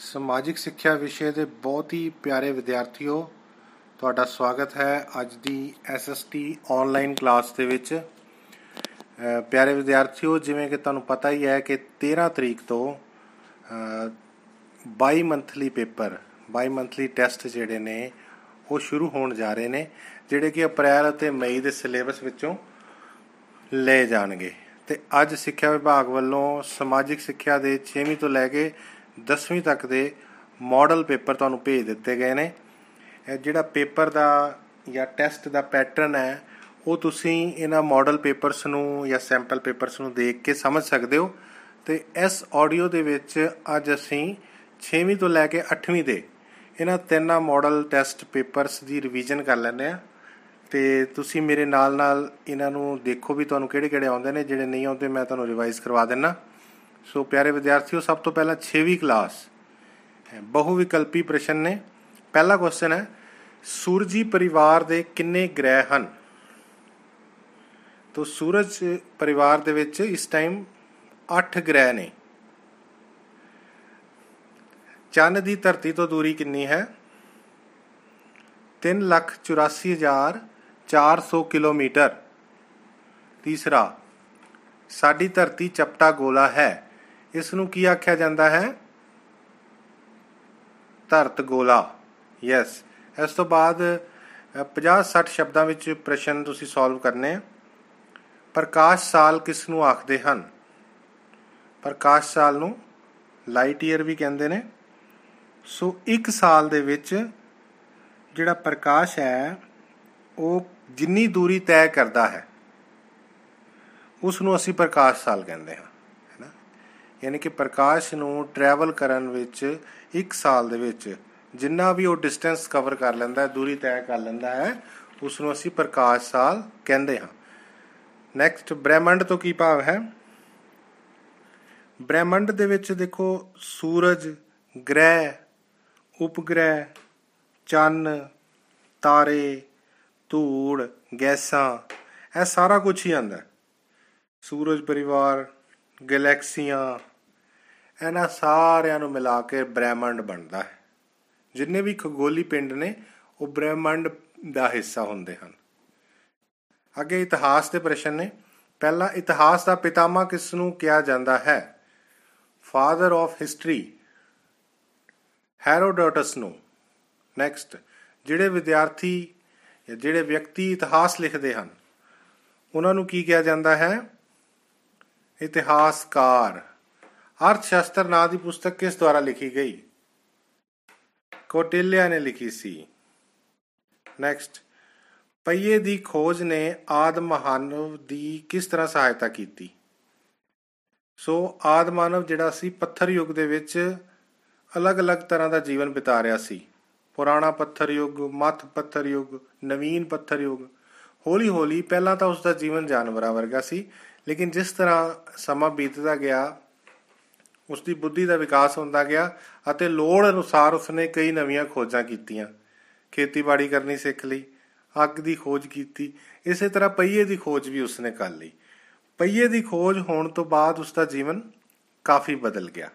ਸਮਾਜਿਕ ਸਿੱਖਿਆ ਵਿਸ਼ੇ ਦੇ ਬਹੁਤ ਹੀ ਪਿਆਰੇ ਵਿਦਿਆਰਥੀਓ, ਤੁਹਾਡਾ ਸਵਾਗਤ ਹੈ ਅੱਜ ਦੀ ਐਸਐਸਟੀ ਆਨਲਾਈਨ ਕਲਾਸ ਦੇ ਵਿੱਚ। ਪਿਆਰੇ ਵਿਦਿਆਰਥੀਓ, ਜਿਵੇਂ ਕਿ ਤੁਹਾਨੂੰ ਪਤਾ ਹੀ ਹੈ ਕਿ 13 ਤਰੀਕ ਤੋਂ bimonthly paper bimonthly test ਜਿਹੜੇ ਨੇ, ਉਹ ਸ਼ੁਰੂ ਹੋਣ ਜਾ ਰਹੇ ਨੇ, ਜਿਹੜੇ ਕਿ ਅਪ੍ਰੈਲ ਅਤੇ ਮਈ ਦੇ ਸਿਲੇਬਸ ਵਿੱਚੋਂ ਲਏ ਜਾਣਗੇ। ਤੇ ਅੱਜ ਸਿੱਖਿਆ ਵਿਭਾਗ ਵੱਲੋਂ ਸਮਾਜਿਕ ਸਿੱਖਿਆ ਦੇ 6ਵੀਂ ਤੋਂ ਲੈ ਕੇ 10ਵੀਂ ਤੱਕ ਦੇ ਮਾਡਲ ਪੇਪਰ ਤੁਹਾਨੂੰ ਭੇਜ ਦਿੱਤੇ ਗਏ ਨੇ। ਇਹ ਜਿਹੜਾ ਪੇਪਰ ਦਾ ਜਾਂ ਟੈਸਟ ਦਾ ਪੈਟਰਨ ਹੈ, ਉਹ ਤੁਸੀਂ ਇਹਨਾਂ ਮਾਡਲ ਪੇਪਰਸ ਨੂੰ ਜਾਂ ਸੈਂਪਲ ਪੇਪਰਸ ਨੂੰ ਦੇਖ ਕੇ ਸਮਝ ਸਕਦੇ ਹੋ। ਤੇ ਇਸ ਆਡੀਓ ਦੇ ਵਿੱਚ ਅੱਜ ਅਸੀਂ 6ਵੀਂ ਤੋਂ ਲੈ ਕੇ 8ਵੀਂ ਦੇ ਇਹਨਾਂ ਤਿੰਨਾਂ ਮਾਡਲ ਟੈਸਟ ਪੇਪਰਸ ਦੀ ਰਿਵੀਜ਼ਨ ਕਰ ਲੈਂਦੇ ਆ ਤੇ ਤੁਸੀਂ ਮੇਰੇ ਨਾਲ ਨਾਲ ਇਹਨਾਂ ਨੂੰ ਦੇਖੋ ਵੀ ਤੁਹਾਨੂੰ ਕਿਹੜੇ ਕਿਹੜੇ ਆਉਂਦੇ ਨੇ, ਜਿਹੜੇ ਨਹੀਂ ਆਉਂਦੇ ਮੈਂ ਤੁਹਾਨੂੰ ਰਿਵਾਈਜ਼ ਕਰਵਾ ਦਿੰਨਾ। ਸੋ ਪਿਆਰੇ ਵਿਦਿਆਰਥੀਓ, ਸਭ ਤੋਂ ਪਹਿਲਾਂ 6ਵੀਂ ਕਲਾਸ ਬਹੁ ਵਿਕਲਪੀ ਪ੍ਰਸ਼ਨ ਨੇ। ਪਹਿਲਾ ਕੁਐਸਚਨ ਹੈ, ਸੂਰਜੀ ਪਰਿਵਾਰ ਦੇ ਕਿੰਨੇ ਗ੍ਰਹਿ ਹਨ? ਤੋ ਸੂਰਜ ਪਰਿਵਾਰ ਦੇ ਵਿੱਚ ਇਸ ਟਾਈਮ 8 ਗ੍ਰਹਿ ਨੇ। ਚੰਨ ਦੀ ਧਰਤੀ ਤੋਂ ਦੂਰੀ ਕਿੰਨੀ ਹੈ? 384400 ਕਿਲੋਮੀਟਰ। ਤੀਸਰਾ, ਸਾਡੀ ਧਰਤੀ ਚਪਟਾ ਗੋਲਾ ਹੈ। ਇਸ ਨੂੰ ਕੀ ਆਖਿਆ ਜਾਂਦਾ ਹੈ? ਧਰਤ ਗੋਲਾ। ਯੈਸ ਇਸ ਤੋਂ ਬਾਅਦ 50-60 ਸ਼ਬਦਾਂ ਵਿੱਚ ਪ੍ਰਸ਼ਨ ਤੁਸੀਂ ਸੋਲਵ ਕਰਨੇ। ਆ ਪ੍ਰਕਾਸ਼ ਸਾਲ ਕਿਸ ਨੂੰ ਆਖਦੇ ਹਨ? ਪ੍ਰਕਾਸ਼ ਸਾਲ ਨੂੰ ਲਾਈਟ ਈਅਰ ਵੀ ਕਹਿੰਦੇ ਨੇ। ਸੋ ਇੱਕ ਸਾਲ ਦੇ ਵਿੱਚ ਜਿਹੜਾ ਪ੍ਰਕਾਸ਼ ਹੈ, ਉਹ ਜਿੰਨੀ ਦੂਰੀ ਤੈਅ ਕਰਦਾ ਹੈ ਉਸ ਨੂੰ ਅਸੀਂ ਪ੍ਰਕਾਸ਼ ਸਾਲ ਕਹਿੰਦੇ ਹਾਂ। ਹੈਨਾ ਯਾਨੀ ਕਿ ਪ੍ਰਕਾਸ਼ ਨੂੰ ਟਰੈਵਲ ਕਰਨ ਵਿੱਚ 1 ਸਾਲ ਦੇ ਵਿੱਚ ਜਿੰਨਾ ਵੀ ਉਹ ਡਿਸਟੈਂਸ ਕਵਰ ਕਰ ਲੈਂਦਾ ਹੈ, ਦੂਰੀ ਤੈਅ ਕਰ ਲੈਂਦਾ ਹੈ ਉਸ ਨੂੰ ਅਸੀਂ ਪ੍ਰਕਾਸ਼ ਸਾਲ ਕਹਿੰਦੇ ਹਾਂ। ਨੈਕਸਟ ਬ੍ਰਹਿਮੰਡ ਤੋਂ ਕੀ ਭਾਵ ਹੈ? ਬ੍ਰਹਿਮੰਡ ਦੇ ਵਿੱਚ ਦੇਖੋ ਸੂਰਜ, ਗ੍ਰਹਿ, ਉਪਗ੍ਰਹਿ, ਚੰਨ, ਤਾਰੇ, ਧੂੜ, ਗੈਸਾਂ, ਇਹ ਸਾਰਾ ਕੁਝ ਹੀ ਆਂਦਾ ਸੂਰਜ ਪਰਿਵਾਰ, ਗੈਲੈਕਸੀਆਂ ਇਹਨਾਂ ਸਾਰਿਆਂ ਨੂੰ ਮਿਲਾ ਕੇ ਬ੍ਰਹਿਮੰਡ ਬਣਦਾ ਹੈ। ਜਿੰਨੇ ਵੀ ਖਗੋਲੀ ਪਿੰਡ ਨੇ, ਉਹ ਬ੍ਰਹਿਮੰਡ ਦਾ ਹਿੱਸਾ ਹੁੰਦੇ ਹਨ। ਅੱਗੇ ਇਤਿਹਾਸ ਦੇ ਪ੍ਰਸ਼ਨ ਨੇ। ਪਹਿਲਾ ਇਤਿਹਾਸ ਦਾ ਪਿਤਾਮਾ ਕਿਸ ਨੂੰ ਕਿਹਾ ਜਾਂਦਾ ਹੈ? ਫਾਦਰ ਆਫ ਹਿਸਟਰੀ ਹੈਰੋਡੋਟਸ ਨੂੰ। ਨੈਕਸਟ ਜਿਹੜੇ ਵਿਦਿਆਰਥੀ ਜਾਂ ਜਿਹੜੇ ਵਿਅਕਤੀ ਇਤਿਹਾਸ ਲਿਖਦੇ ਹਨ, ਉਹਨਾਂ ਨੂੰ ਕੀ ਕਿਹਾ ਜਾਂਦਾ ਹੈ? ਇਤਿਹਾਸਕਾਰ। ਅਰਥ ਸ਼ਾਸਤਰ ਨਾਂ ਦੀ ਪੁਸਤਕ ਕਿਸ ਦੁਆਰਾ ਲਿਖੀ ਗਈ? ਕੋਟਿਲਿਆ ਨੇ ਲਿਖੀ ਸੀ। ਨੈਕਸਟ ਪਈਏ ਦੀ ਖੋਜ ਨੇ ਆਦ ਮਾਨਵ ਦੀ ਕਿਸ ਤਰ੍ਹਾਂ ਸਹਾਇਤਾ ਕੀਤੀ? ਸੋ ਆਦ ਮਾਨਵ ਜਿਹੜਾ ਸੀ, ਪੱਥਰ ਯੁੱਗ ਦੇ ਵਿੱਚ ਅਲੱਗ-ਅਲੱਗ ਤਰ੍ਹਾਂ ਦਾ ਜੀਵਨ ਬਿਤਾ ਰਿਹਾ ਸੀ। ਪੁਰਾਣਾ ਪੱਥਰ ਯੁੱਗ, ਮੱਧ ਪੱਥਰ ਯੁੱਗ, ਨਵੀਨ ਪੱਥਰ ਯੁੱਗ, ਹੌਲੀ-ਹੌਲੀ ਪਹਿਲਾਂ ਤਾਂ ਉਸ ਦਾ ਜੀਵਨ ਜਾਨਵਰਾਂ ਵਰਗਾ ਸੀ, ਲੇਕਿਨ ਜਿਸ ਤਰ੍ਹਾਂ ਸਮਾਂ ਬੀਤਦਾ ਗਿਆ ਉਸ ਦੀ ਬੁੱਧੀ ਦਾ ਵਿਕਾਸ ਹੁੰਦਾ ਗਿਆ ਅਤੇ ਲੋੜ ਅਨੁਸਾਰ ਉਸਨੇ ਕਈ ਨਵੀਆਂ ਖੋਜਾਂ ਕੀਤੀਆਂ। ਖੇਤੀਬਾੜੀ ਕਰਨੀ ਸਿੱਖ ਲਈ, ਅੱਗ ਦੀ ਖੋਜ ਕੀਤੀ, ਇਸੇ ਤਰ੍ਹਾਂ ਪਹੀਏ ਦੀ ਖੋਜ ਵੀ ਉਸਨੇ ਕਰ ਲਈ। ਪਹੀਏ ਦੀ ਖੋਜ ਹੋਣ ਤੋਂ ਬਾਅਦ ਉਸ ਦਾ ਜੀਵਨ ਕਾਫੀ ਬਦਲ ਗਿਆ।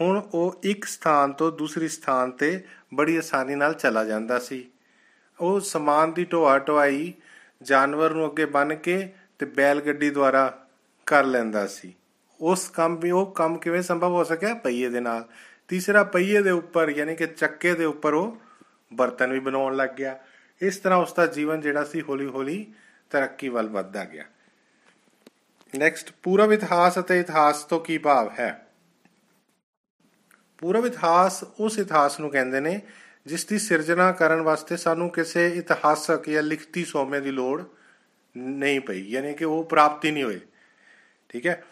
ਹੁਣ ਉਹ ਇੱਕ ਸਥਾਨ ਤੋਂ ਦੂਸਰੀ ਸਥਾਨ ਤੇ ਬੜੀ ਆਸਾਨੀ ਨਾਲ ਚਲਾ ਜਾਂਦਾ ਸੀ। ਉਹ ਸਮਾਨ ਦੀ ਢੋਆ ਢੋਾਈ ਜਾਨਵਰ ਨੂੰ ਅੱਗੇ ਬੰਨ ਕੇ ਤੇ ਬੈਲ ਗੱਡੀ ਦੁਆਰਾ ਕਰ ਲੈਂਦਾ ਸੀ। ਉਸ ਕੰਮ ਵੀ, ਉਹ ਕੰਮ ਕਿਵੇਂ ਸੰਭਵ ਹੋ ਸਕਿਆ? ਪਹੀਏ ਦੇ ਨਾਲ। ਤੀਸਰਾ, ਪਹੀਏ ਦੇ ਉੱਪਰ, ਯਾਨੀ ਕਿ ਚੱਕੇ ਦੇ ਉੱਪਰ ਉਹ ਬਰਤਨ ਵੀ ਬਣਾਉਣ ਲੱਗ ਗਿਆ। ਇਸ ਤਰ੍ਹਾਂ ਉਸ ਦਾ ਜੀਵਨ ਜਿਹੜਾ ਸੀ, ਹੌਲੀ-ਹੌਲੀ ਤਰੱਕੀ ਵੱਲ ਵੱਧਦਾ ਗਿਆ। ਨੈਕਸਟ ਪੂਰਵ ਇਤਿਹਾਸ ਅਤੇ ਇਤਿਹਾਸ ਤੋਂ ਕੀ ਭਾਵ ਹੈ? ਪੂਰਵ ਇਤਿਹਾਸ ਉਸ ਇਤਿਹਾਸ ਨੂੰ ਕਹਿੰਦੇ ਨੇ, ਜਿਸ ਦੀ ਸਿਰਜਣਾ ਕਰਨ ਵਾਸਤੇ ਸਾਨੂੰ ਕਿਸੇ ਇਤਿਹਾਸਕ ਜਾਂ ਲਿਖਤੀ ਸੋਮੇ ਦੀ ਲੋੜ ਨਹੀਂ ਪਈ। ਯਾਨੀ ਕਿ ਉਹ ਪ੍ਰਾਪਤੀ ਨਹੀਂ ਹੋਈ ਠੀਕ ਹੈ?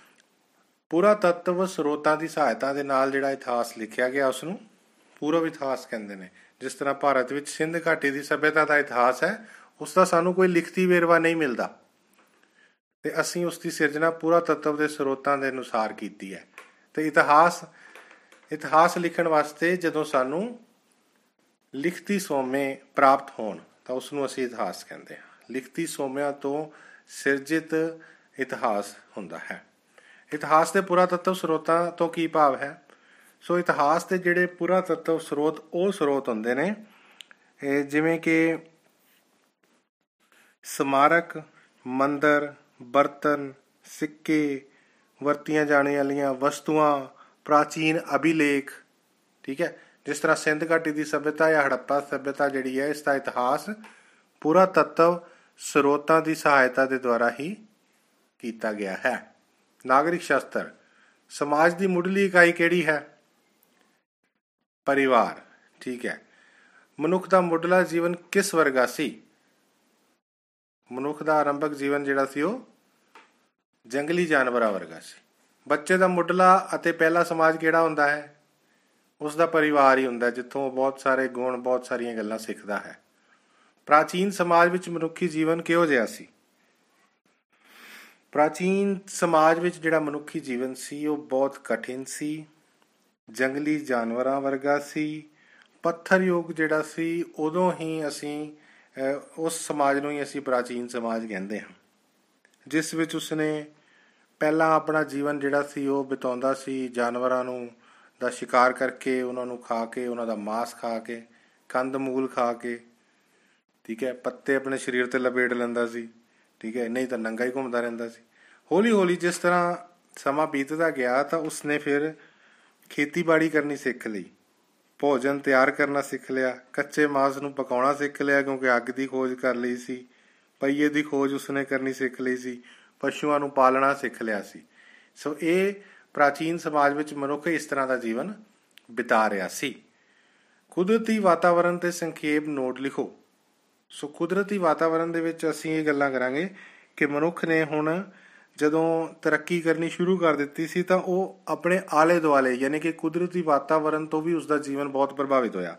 ਪੁਰਾਤੱਤਵ ਸਰੋਤਾਂ ਦੀ ਸਹਾਇਤਾ ਦੇ ਨਾਲ ਜਿਹੜਾ ਇਤਿਹਾਸ ਲਿਖਿਆ ਗਿਆ ਉਸ ਨੂੰ ਪੂਰਵ ਇਤਿਹਾਸ ਕਹਿੰਦੇ ਨੇ। ਜਿਸ ਤਰ੍ਹਾਂ ਭਾਰਤ ਵਿੱਚ ਸਿੰਧ ਘਾਟੀ ਦੀ ਸਭਿਅਤਾ ਦਾ ਇਤਿਹਾਸ ਹੈ ਉਸ ਦਾ ਸਾਨੂੰ ਕੋਈ ਲਿਖਤੀ ਵੇਰਵਾ ਨਹੀਂ ਮਿਲਦਾ। ਤੇ ਅਸੀਂ ਉਸ ਦੀ ਸਿਰਜਣਾ ਪੂਰਾ ਤੱਤਵ ਦੇ ਸਰੋਤਾਂ ਦੇ ਅਨੁਸਾਰ ਕੀਤੀ ਹੈ। ਤੇ ਇਤਿਹਾਸ ਇਤਿਹਾਸ ਲਿਖਣ ਵਾਸਤੇ ਜਦੋਂ ਸਾਨੂੰ ਲਿਖਤੀ ਸੋਮੇ ਪ੍ਰਾਪਤ ਹੋਣ, ਤਾਂ ਉਸ ਨੂੰ ਅਸੀਂ ਇਤਿਹਾਸ ਕਹਿੰਦੇ ਹਾਂ। ਲਿਖਤੀ ਸੋਮਿਆਂ ਤੋਂ ਸਿਰਜਿਤ ਇਤਿਹਾਸ ਹੁੰਦਾ ਹੈ। ਇਤਿਹਾਸ ਦੇ ਪੁਰਾਤੱਤਵ ਸਰੋਤਾਂ ਤੋਂ ਕੀ ਭਾਵ ਹੈ? ਸੋ ਇਤਿਹਾਸ ਦੇ ਜਿਹੜੇ ਪੁਰਾ ਤੱਤਵ ਸਰੋਤ, ਉਹ ਸਰੋਤ ਹੁੰਦੇ ਨੇ ਜਿਵੇਂ ਕਿ ਸਮਾਰਕ, ਮੰਦਰ, ਬਰਤਨ, ਸਿੱਕੇ, ਵਰਤੀਆਂ ਜਾਣ ਵਾਲੀਆਂ ਵਸਤੂਆਂ, ਪ੍ਰਾਚੀਨ ਅਭਿਲੇਖ, ਠੀਕ ਹੈ? ਜਿਸ ਤਰ੍ਹਾਂ ਸਿੰਧ ਘਾਟੀ ਦੀ ਸਭਿਅਤਾ ਜਾਂ ਹੜੱਪਾ ਸਭਿਅਤਾ ਜਿਹੜੀ ਹੈ, ਇਸ ਦਾ ਇਤਿਹਾਸ ਪੂਰਾ ਤੱਤਵ ਸਰੋਤਾਂ ਦੀ ਸਹਾਇਤਾ ਦੇ ਦੁਆਰਾ ਹੀ ਕੀਤਾ ਗਿਆ ਹੈ। ਨਾਗਰਿਕ ਸ਼ਾਸਤਰ, ਸਮਾਜ ਦੀ ਮੁੱਢਲੀ ਇਕਾਈ ਕਿਹੜੀ ਹੈ? ਪਰਿਵਾਰ, ਠੀਕ ਹੈ। ਮਨੁੱਖ ਦਾ ਮੁੱਢਲਾ ਜੀਵਨ ਕਿਸ ਵਰਗਾ ਸੀ? ਮਨੁੱਖ ਦਾ ਆਰੰਭਕ ਜੀਵਨ ਜਿਹੜਾ ਸੀ ਉਹ ਜੰਗਲੀ ਜਾਨਵਰਾਂ ਵਰਗਾ ਸੀ। ਬੱਚੇ ਦਾ ਮੁੱਢਲਾ ਅਤੇ ਪਹਿਲਾ ਸਮਾਜ ਕਿਹੜਾ ਹੁੰਦਾ ਹੈ? ਉਸ ਦਾ ਪਰਿਵਾਰ ਹੀ ਹੁੰਦਾ ਜਿੱਥੋਂ ਬਹੁਤ ਸਾਰੇ ਗੁਣ, ਬਹੁਤ ਸਾਰੀਆਂ ਗੱਲਾਂ ਸਿੱਖਦਾ ਹੈ। ਪ੍ਰਾਚੀਨ ਸਮਾਜ ਵਿੱਚ ਮਨੁੱਖੀ ਜੀਵਨ ਕਿਹੋ ਜਿਹਾ ਸੀ? ਪ੍ਰਾਚੀਨ ਸਮਾਜ ਵਿੱਚ ਜਿਹੜਾ ਮਨੁੱਖੀ ਜੀਵਨ ਸੀ, ਉਹ ਬਹੁਤ ਕਠਿਨ ਸੀ। ਜੰਗਲੀ ਜਾਨਵਰਾਂ ਵਰਗਾ ਸੀ। ਪੱਥਰ ਯੁੱਗ ਜਿਹੜਾ ਸੀ, ਉਦੋਂ ਹੀ ਅਸੀਂ ਉਸ ਸਮਾਜ ਨੂੰ ਹੀ ਅਸੀਂ ਪ੍ਰਾਚੀਨ ਸਮਾਜ ਕਹਿੰਦੇ ਹਾਂ। ਜਿਸ ਵਿੱਚ ਉਸਨੇ ਪਹਿਲਾਂ ਆਪਣਾ ਜੀਵਨ ਜਿਹੜਾ ਸੀ, ਉਹ ਬਿਤਾਉਂਦਾ ਸੀ। ਜਾਨਵਰਾਂ ਨੂੰ ਦਾ ਸ਼ਿਕਾਰ ਕਰਕੇ, ਉਹਨਾਂ ਨੂੰ ਖਾ ਕੇ, ਉਹਨਾਂ ਦਾ ਮਾंस ਖਾ ਕੇ, ਕੰਦ ਮੂਲ ਖਾ ਕੇ, ਠੀਕ ਹੈ, ਪੱਤੇ ਆਪਣੇ ਸਰੀਰ ਤੇ ਲਪੇਟ ਲੈਂਦਾ ਸੀ। ਠੀਕ ਹੈ ਨਹੀਂ ਤਾਂ ਨੰਗਾ ਹੀ ਘੁੰਮਦਾ ਰਹਿੰਦਾ ਸੀ। ਹੌਲੀ ਹੌਲੀ ਜਿਸ ਤਰ੍ਹਾਂ ਸਮਾਂ ਬੀਤਦਾ ਗਿਆ ਤਾਂ ਉਸਨੇ ਫਿਰ ਖੇਤੀਬਾੜੀ ਕਰਨੀ ਸਿੱਖ ਲਈ। ਭੋਜਨ ਤਿਆਰ ਕਰਨਾ ਸਿੱਖ ਲਿਆ, ਕੱਚੇ ਮਾंस ਨੂੰ ਪਕਾਉਣਾ ਸਿੱਖ ਲਿਆ ਕਿਉਂਕਿ ਅੱਗ ਦੀ ਖੋਜ ਕਰ ਲਈ ਸੀ। ਪਈਏ ਦੀ ਖੋਜ ਉਸਨੇ ਕਰਨੀ ਸਿੱਖ ਲਈ ਸੀ, ਪਸ਼ੂਆਂ ਨੂੰ ਪਾਲਣਾ ਸਿੱਖ ਲਿਆ ਸੀ। ਸੋ ਇਹ ਪ੍ਰਾਚੀਨ ਸਮਾਜ ਵਿੱਚ ਮਨੁੱਖ ਇਸ ਤਰ੍ਹਾਂ ਦਾ ਜੀਵਨ ਬਿਤਾ ਰਿਹਾ ਸੀ। ਕੁਦਰਤੀ ਵਾਤਾਵਰਣ ਤੇ ਸੰਖੇਪ ਨੋਟ ਲਿਖੋ। ਸੋ ਕੁਦਰਤੀ ਵਾਤਾਵਰਣ ਦੇ ਵਿੱਚ ਅਸੀਂ ਇਹ ਗੱਲਾਂ ਕਰਾਂਗੇ ਕਿ ਮਨੁੱਖ ਨੇ ਹੁਣ ਜਦੋਂ ਤਰੱਕੀ ਕਰਨੀ ਸ਼ੁਰੂ ਕਰ ਦਿੱਤੀ ਸੀ ਤਾਂ ਉਹ ਆਪਣੇ ਆਲੇ ਦੁਆਲੇ ਯਾਨੀ ਕਿ ਕੁਦਰਤੀ ਵਾਤਾਵਰਣ ਤੋਂ ਵੀ ਉਸ ਦਾ ਜੀਵਨ ਬਹੁਤ ਪ੍ਰਭਾਵਿਤ ਹੋਇਆ।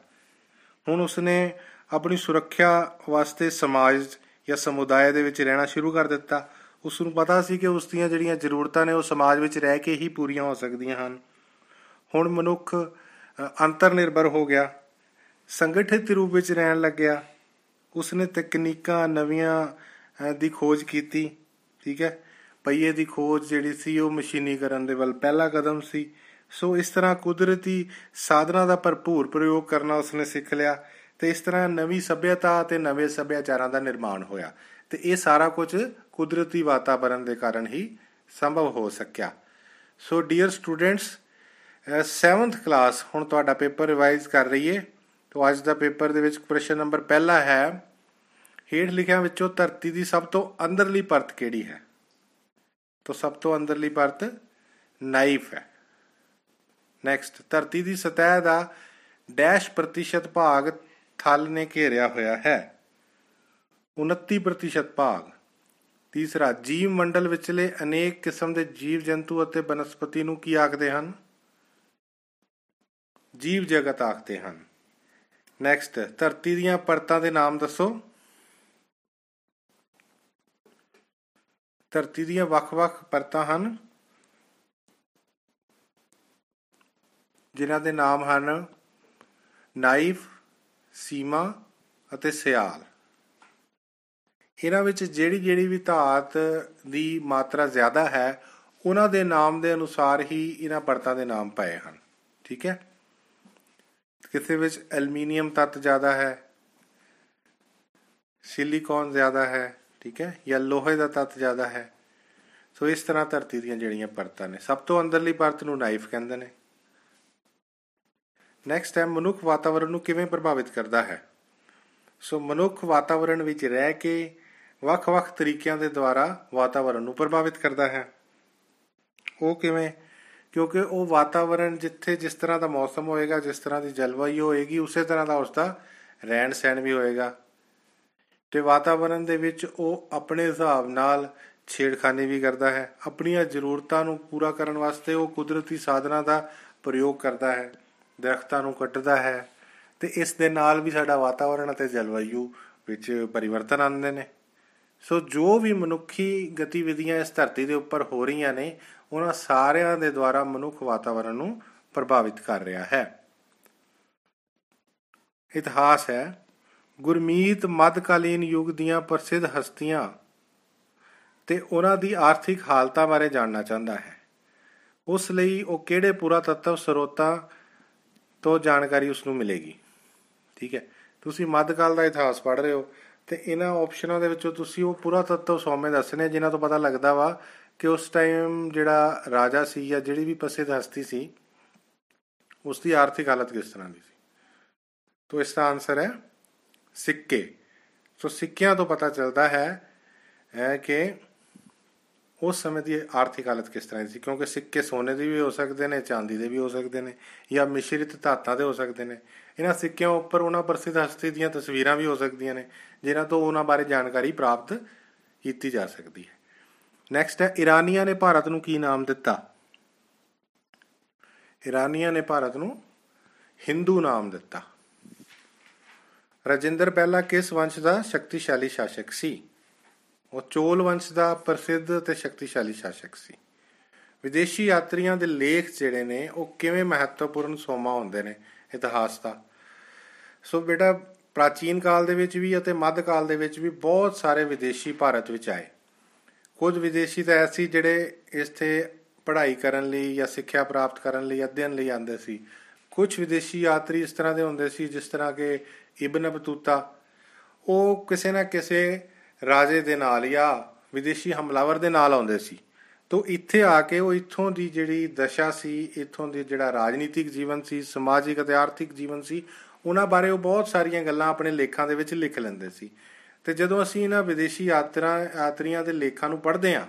ਹੁਣ ਉਸਨੇ ਆਪਣੀ ਸੁਰੱਖਿਆ ਵਾਸਤੇ ਸਮਾਜ ਜਾਂ ਸਮੁਦਾਇ ਦੇ ਵਿੱਚ ਰਹਿਣਾ ਸ਼ੁਰੂ ਕਰ ਦਿੱਤਾ। ਉਸ ਨੂੰ ਪਤਾ ਸੀ ਕਿ ਉਸ ਦੀਆਂ ਜਿਹੜੀਆਂ ਜ਼ਰੂਰਤਾਂ ਨੇ ਉਹ ਸਮਾਜ ਵਿੱਚ ਰਹਿ ਕੇ ਹੀ ਪੂਰੀਆਂ ਹੋ ਸਕਦੀਆਂ ਹਨ। ਹੁਣ ਮਨੁੱਖ ਅੰਤਰ ਨਿਰਭਰ ਹੋ ਗਿਆ, ਸੰਗਠਿਤ ਰੂਪ ਵਿੱਚ ਰਹਿਣ ਲੱਗਿਆ। ਉਸਨੇ ਤਕਨੀਕਾਂ ਨਵੀਆਂ ਦੀ ਖੋਜ ਕੀਤੀ, ਠੀਕ ਹੈ? ਪਈਏ ਦੀ ਖੋਜ ਜਿਹੜੀ ਸੀ ਉਹ ਮਸ਼ੀਨੀਕਰਨ ਦੇ ਵੱਲ ਪਹਿਲਾ ਕਦਮ ਸੀ। ਸੋ ਇਸ ਤਰ੍ਹਾਂ ਕੁਦਰਤੀ ਸਾਧਨਾਂ ਦਾ ਭਰਪੂਰ ਪ੍ਰਯੋਗ ਕਰਨਾ ਉਸਨੇ ਸਿੱਖ ਲਿਆ ਤੇ ਇਸ ਤਰ੍ਹਾਂ ਨਵੀਂ ਸਭਿਅਤਾ ਤੇ ਨਵੇਂ ਸੱਭਿਆਚਾਰਾਂ ਦਾ ਨਿਰਮਾਣ ਹੋਇਆ ਤੇ ਇਹ ਸਾਰਾ ਕੁਝ ਕੁਦਰਤੀ ਵਾਤਾਵਰਣ ਦੇ ਕਾਰਨ ਹੀ ਸੰਭਵ ਹੋ ਸਕਿਆ। ਸੋ ਡੀਅਰ ਸਟੂਡੈਂਟਸ 7th ਕਲਾਸ ਹੁਣ ਤੁਹਾਡਾ ਪੇਪਰ ਰਿਵਾਈਜ਼ ਕਰ ਰਹੀ ਹੈ ਤੋਂ ਅੱਜ ਦਾ ਪੇਪਰ ਦੇ ਵਿੱਚ ਪ੍ਰਸ਼ਨ ਨੰਬਰ ਪਹਿਲਾ ਹੈ, ਹੇਠ ਲਿਖਿਆਂ ਵਿੱਚੋਂ ਧਰਤੀ ਦੀ ਸਭ ਤੋਂ ਅੰਦਰਲੀ ਪਰਤ ਕਿਹੜੀ ਹੈ? ਤੋਂ ਸਭ ਤੋਂ ਅੰਦਰਲੀ ਪਰਤ ਨਾਈਫ ਹੈ। ਨੈਕਸਟ ਧਰਤੀ ਦੀ ਸਤਹ ਦਾ ਡੈਸ਼ ਪ੍ਰਤੀਸ਼ਤ ਭਾਗ ਥਲ ਨੇ ਘੇਰਿਆ ਹੋਇਆ ਹੈ। 29% ਭਾਗ। ਤੀਸਰਾ ਜੀਵ ਮੰਡਲ ਵਿਚਲੇ ਅਨੇਕ ਕਿਸਮ ਦੇ ਜੀਵ ਜੰਤੂ ਅਤੇ ਬਨਸਪਤੀ ਨੂੰ ਕੀ ਆਖਦੇ ਹਨ? ਜੀਵ ਜਗਤ ਆਖਦੇ ਹਨ। ਨੈਕਸਟ ਧਰਤੀ ਦੀਆਂ ਪਰਤਾਂ ਦੇ ਨਾਮ ਦੱਸੋ। ਧਰਤੀ ਦੀਆਂ ਵੱਖ-ਵੱਖ ਪਰਤਾਂ ਹਨ, ਜਿਨ੍ਹਾਂ ਦੇ ਨਾਮ ਹਨ ਨਾਈਫ, ਸੀਮਾ ਅਤੇ ਸਿਆਲ। ਇਹਨਾਂ ਵਿੱਚ ਜਿਹੜੀ ਜਿਹੜੀ ਵੀ ਧਾਤ ਦੀ ਮਾਤਰਾ ਜ਼ਿਆਦਾ ਹੈ, ਉਹਨਾਂ ਦੇ ਨਾਮ ਦੇ ਅਨੁਸਾਰ ਹੀ ਇਹਨਾਂ ਪਰਤਾਂ ਦੇ ਨਾਮ ਪਏ ਹਨ। ਠੀਕ ਹੈ? ਕਿਸੇ ਵਿੱਚ ਐਲੂਮੀਨੀਅਮ ਤੱਤ ਜ਼ਿਆਦਾ ਹੈ? ਸਿਲੀਕਨ ਜ਼ਿਆਦਾ ਹੈ, ਠੀਕ ਹੈ? ਜਾਂ ਲੋਹੇ ਦਾ ਤੱਤ ਜ਼ਿਆਦਾ ਹੈ? ਸੋ ਇਸ ਤਰ੍ਹਾਂ ਧਰਤੀ ਦੀਆਂ ਜਿਹੜੀਆਂ ਪਰਤਾਂ ਨੇ, ਸਭ ਤੋਂ ਅੰਦਰਲੀ ਪਰਤ ਨੂੰ ਨਾਈਫ ਕਹਿੰਦੇ ਨੇ। ਨੈਕਸਟ ਹੈ, ਮਨੁੱਖ ਵਾਤਾਵਰਣ ਨੂੰ ਕਿਵੇਂ ਪ੍ਰਭਾਵਿਤ ਕਰਦਾ ਹੈ? ਸੋ ਮਨੁੱਖ ਵਾਤਾਵਰਣ ਵਿੱਚ ਰਹਿ ਕੇ ਵੱਖ-ਵੱਖ ਤਰੀਕਿਆਂ ਦੇ ਦੁਆਰਾ ਵਾਤਾਵਰਣ ਨੂੰ ਪ੍ਰਭਾਵਿਤ ਕਰਦਾ ਹੈ। ਉਹ ਕਿਵੇਂ ਕਿਉਂਕਿ ਉਹ ਵਾਤਾਵਰਣ ਜਿੱਥੇ ਜਿਸ ਤਰ੍ਹਾਂ ਦਾ ਮੌਸਮ ਹੋਏਗਾ, ਜਿਸ ਤਰ੍ਹਾਂ ਦੀ ਜਲਵਾਯੂ ਹੋਏਗੀ, ਉਸੇ ਤਰ੍ਹਾਂ ਦਾ ਉਸਦਾ ਰਹਿਣ ਸਹਿਣ ਵੀ ਹੋਏਗਾ। ਤੇ ਵਾਤਾਵਰਣ ਦੇ ਵਿੱਚ ਉਹ ਆਪਣੇ ਹਿਸਾਬ ਨਾਲ ਛੇੜਖਾਨੀ ਵੀ ਕਰਦਾ ਹੈ। ਆਪਣੀਆਂ ਜ਼ਰੂਰਤਾਂ ਨੂੰ ਪੂਰਾ ਕਰਨ ਵਾਸਤੇ ਉਹ ਕੁਦਰਤੀ ਸਾਧਨਾਂ ਦਾ ਪ੍ਰਯੋਗ ਕਰਦਾ ਹੈ, ਦਰਖਤਾਂ ਨੂੰ ਕੱਟਦਾ ਹੈ ਤੇ ਇਸ ਦੇ ਨਾਲ ਵੀ ਸਾਡਾ ਵਾਤਾਵਰਣ ਅਤੇ ਜਲਵਾਯੂ ਵਿੱਚ ਪਰਿਵਰਤਨ ਆਉਂਦੇ ਨੇ। ਸੋ ਜੋ ਵੀ ਮਨੁੱਖੀ ਗਤੀਵਿਧੀਆਂ ਇਸ ਧਰਤੀ ਦੇ ਉੱਪਰ ਹੋ ਰਹੀਆਂ ਨੇ, ਉਹਨਾਂ ਸਾਰਿਆਂ ਦੇ ਦੁਆਰਾ ਮਨੁੱਖ ਵਾਤਾਵਰਣ ਨੂੰ ਪ੍ਰਭਾਵਿਤ ਕਰ ਰਿਹਾ ਹੈ। ਇਤਿਹਾਸ ਹੈ, ਗੁਰਮੀਤ ਮੱਧਕਾਲੀਨ ਯੁੱਗ ਦੀਆਂ ਪ੍ਰਸਿੱਧ ਹਸਤੀਆਂ ਤੇ ਉਹਨਾਂ ਦੀ ਆਰਥਿਕ ਹਾਲਤਾਂ ਬਾਰੇ ਜਾਣਨਾ ਚਾਹੁੰਦਾ ਹੈ। ਉਸ ਲਈ ਉਹ ਕਿਹੜੇ ਪੁਰਾਤੱਤਵ ਸਰੋਤਾਂ ਤੋਂ ਜਾਣਕਾਰੀ ਉਸ ਨੂੰ ਮਿਲੇਗੀ? ਠੀਕ ਹੈ। ਤੁਸੀਂ ਮੱਧਕਾਲ ਦਾ ਇਤਿਹਾਸ ਪੜ੍ਹ ਰਹੇ ਹੋ। ਤੇ ਇਹਨਾਂ ਆਪਸ਼ਨਾਂ ਦੇ ਵਿੱਚੋਂ ਤੁਸੀਂ ਉਹ ਪੁਰਾਤੱਤਵ ਸੌਮੇ ਦੱਸਣੇ ਜਿਨ੍ਹਾਂ ਤੋਂ ਪਤਾ ਲੱਗਦਾ ਵਾ ਕਿ ਉਸ ਟਾਈਮ ਜਿਹੜਾ ਰਾਜਾ ਸੀ ਜਾਂ ਜਿਹੜੀ ਵੀ ਪ੍ਰਸਿੱਧ ਹਸਤੀ ਸੀ ਉਸ ਦੀ ਆਰਥਿਕ ਹਾਲਤ ਕਿਸ ਤਰ੍ਹਾਂ ਦੀ ਸੀ? ਤੋਂ ਇਸ ਦਾ ਆਨਸਰ ਹੈ ਸਿੱਕੇ। ਸੋ ਸਿੱਕਿਆਂ ਤੋਂ ਪਤਾ ਚੱਲਦਾ ਹੈ ਹੈ ਕਿ ਉਸ ਸਮੇਂ ਦੀ ਆਰਥਿਕ ਹਾਲਤ ਕਿਸ ਤਰ੍ਹਾਂ ਦੀ ਸੀ? ਕਿਉਂਕਿ ਸਿੱਕੇ ਸੋਨੇ ਦੇ ਵੀ ਹੋ ਸਕਦੇ ਨੇ, ਚਾਂਦੀ ਦੇ ਵੀ ਹੋ ਸਕਦੇ ਨੇ, ਜਾਂ ਮਿਸ਼ਰਿਤ ਧਾਤਾਂ ਦੇ ਹੋ ਸਕਦੇ ਨੇ। ਇਹਨਾਂ ਸਿੱਕਿਆਂ ਉੱਪਰ ਉਹਨਾਂ ਪ੍ਰਸਿੱਧ ਹਸਤੀ ਦੀਆਂ ਤਸਵੀਰਾਂ ਵੀ ਹੋ ਸਕਦੀਆਂ ਨੇ, ਜਿਨ੍ਹਾਂ ਤੋਂ ਉਹਨਾਂ ਬਾਰੇ ਜਾਣਕਾਰੀ ਪ੍ਰਾਪਤ ਕੀਤੀ ਜਾ ਸਕਦੀ ਹੈ। ਨੈਕਸਟ ਹੈ, ਇਰਾਨੀਆਂ ਨੇ ਭਾਰਤ ਨੂੰ ਕੀ ਨਾਮ ਦਿੱਤਾ? ਇਰਾਨੀਆਂ ਨੇ ਭਾਰਤ ਨੂੰ ਹਿੰਦੂ ਨਾਮ ਦਿੱਤਾ। ਰਜਿੰਦਰ ਪਹਿਲਾ ਕਿਸ ਵੰਸ਼ ਦਾ ਸ਼ਕਤੀਸ਼ਾਲੀ ਸ਼ਾਸਕ ਸੀ? ਉਹ ਚੋਲ ਵੰਸ਼ ਦਾ ਪ੍ਰਸਿੱਧ ਤੇ ਸ਼ਕਤੀਸ਼ਾਲੀ ਸ਼ਾਸਕ ਸੀ। ਵਿਦੇਸ਼ੀ ਯਾਤਰੀਆਂ ਦੇ ਲੇਖ ਜਿਹੜੇ ਨੇ, ਉਹ ਕਿਵੇਂ ਮਹੱਤਵਪੂਰਨ ਸੋਮਾ ਹੁੰਦੇ ਨੇ, ਇਤਿਹਾਸ ਦਾ। ਸੋ ਬੇਟਾ, ਪ੍ਰਾਚੀਨ ਕਾਲ ਦੇ ਵਿੱਚ ਵੀ ਅਤੇ ਮੱਧ ਕਾਲ ਦੇ ਵਿੱਚ ਵੀ ਬਹੁਤ ਸਾਰੇ ਵਿਦੇਸ਼ੀ ਭਾਰਤ ਵਿੱਚ ਆਏ। ਕੁਝ ਵਿਦੇਸ਼ੀ ਤਾਂ ਐਸੀ ਜਿਹੜੇ ਇੱਥੇ ਪੜ੍ਹਾਈ ਕਰਨ ਲਈ ਜਾਂ ਸਿੱਖਿਆ ਪ੍ਰਾਪਤ ਕਰਨ ਲਈ ਅਧਿਐਨ ਲਈ ਆਉਂਦੇ ਸੀ। ਕੁਝ ਵਿਦੇਸ਼ੀ ਯਾਤਰੀ ਇਸ ਤਰ੍ਹਾਂ ਦੇ ਹੁੰਦੇ ਸੀ ਜਿਸ ਤਰ੍ਹਾਂ ਕਿ ਇਬਨ ਬਤੂਤਾ। ਉਹ ਕਿਸੇ ਨਾ ਕਿਸੇ ਰਾਜੇ ਦੇ ਨਾਲ ਜਾਂ ਵਿਦੇਸ਼ੀ ਹਮਲਾਵਰ ਦੇ ਨਾਲ ਆਉਂਦੇ ਸੀ। ਤੋਂ ਇੱਥੇ ਆ ਕੇ ਉਹ ਇੱਥੋਂ ਦੀ ਜਿਹੜੀ ਦਸ਼ਾ ਸੀ, ਇੱਥੋਂ ਦੀ ਜਿਹੜਾ ਰਾਜਨੀਤਿਕ ਜੀਵਨ ਸੀ, ਸਮਾਜਿਕ ਅਤੇ ਆਰਥਿਕ ਜੀਵਨ ਸੀ, ਉਹਨਾਂ ਬਾਰੇ ਉਹ ਬਹੁਤ ਸਾਰੀਆਂ ਗੱਲਾਂ ਆਪਣੇ ਲੇਖਾਂ ਦੇ ਵਿੱਚ ਲਿਖ ਲੈਂਦੇ ਸੀ। ਤੇ ਜਦੋਂ ਅਸੀਂ ਇਹਨਾਂ ਵਿਦੇਸ਼ੀ ਯਾਤਰਾ, ਯਾਤਰੀਆਂ ਦੇ ਲੇਖਾਂ ਨੂੰ ਪੜ੍ਹਦੇ ਹਾਂ,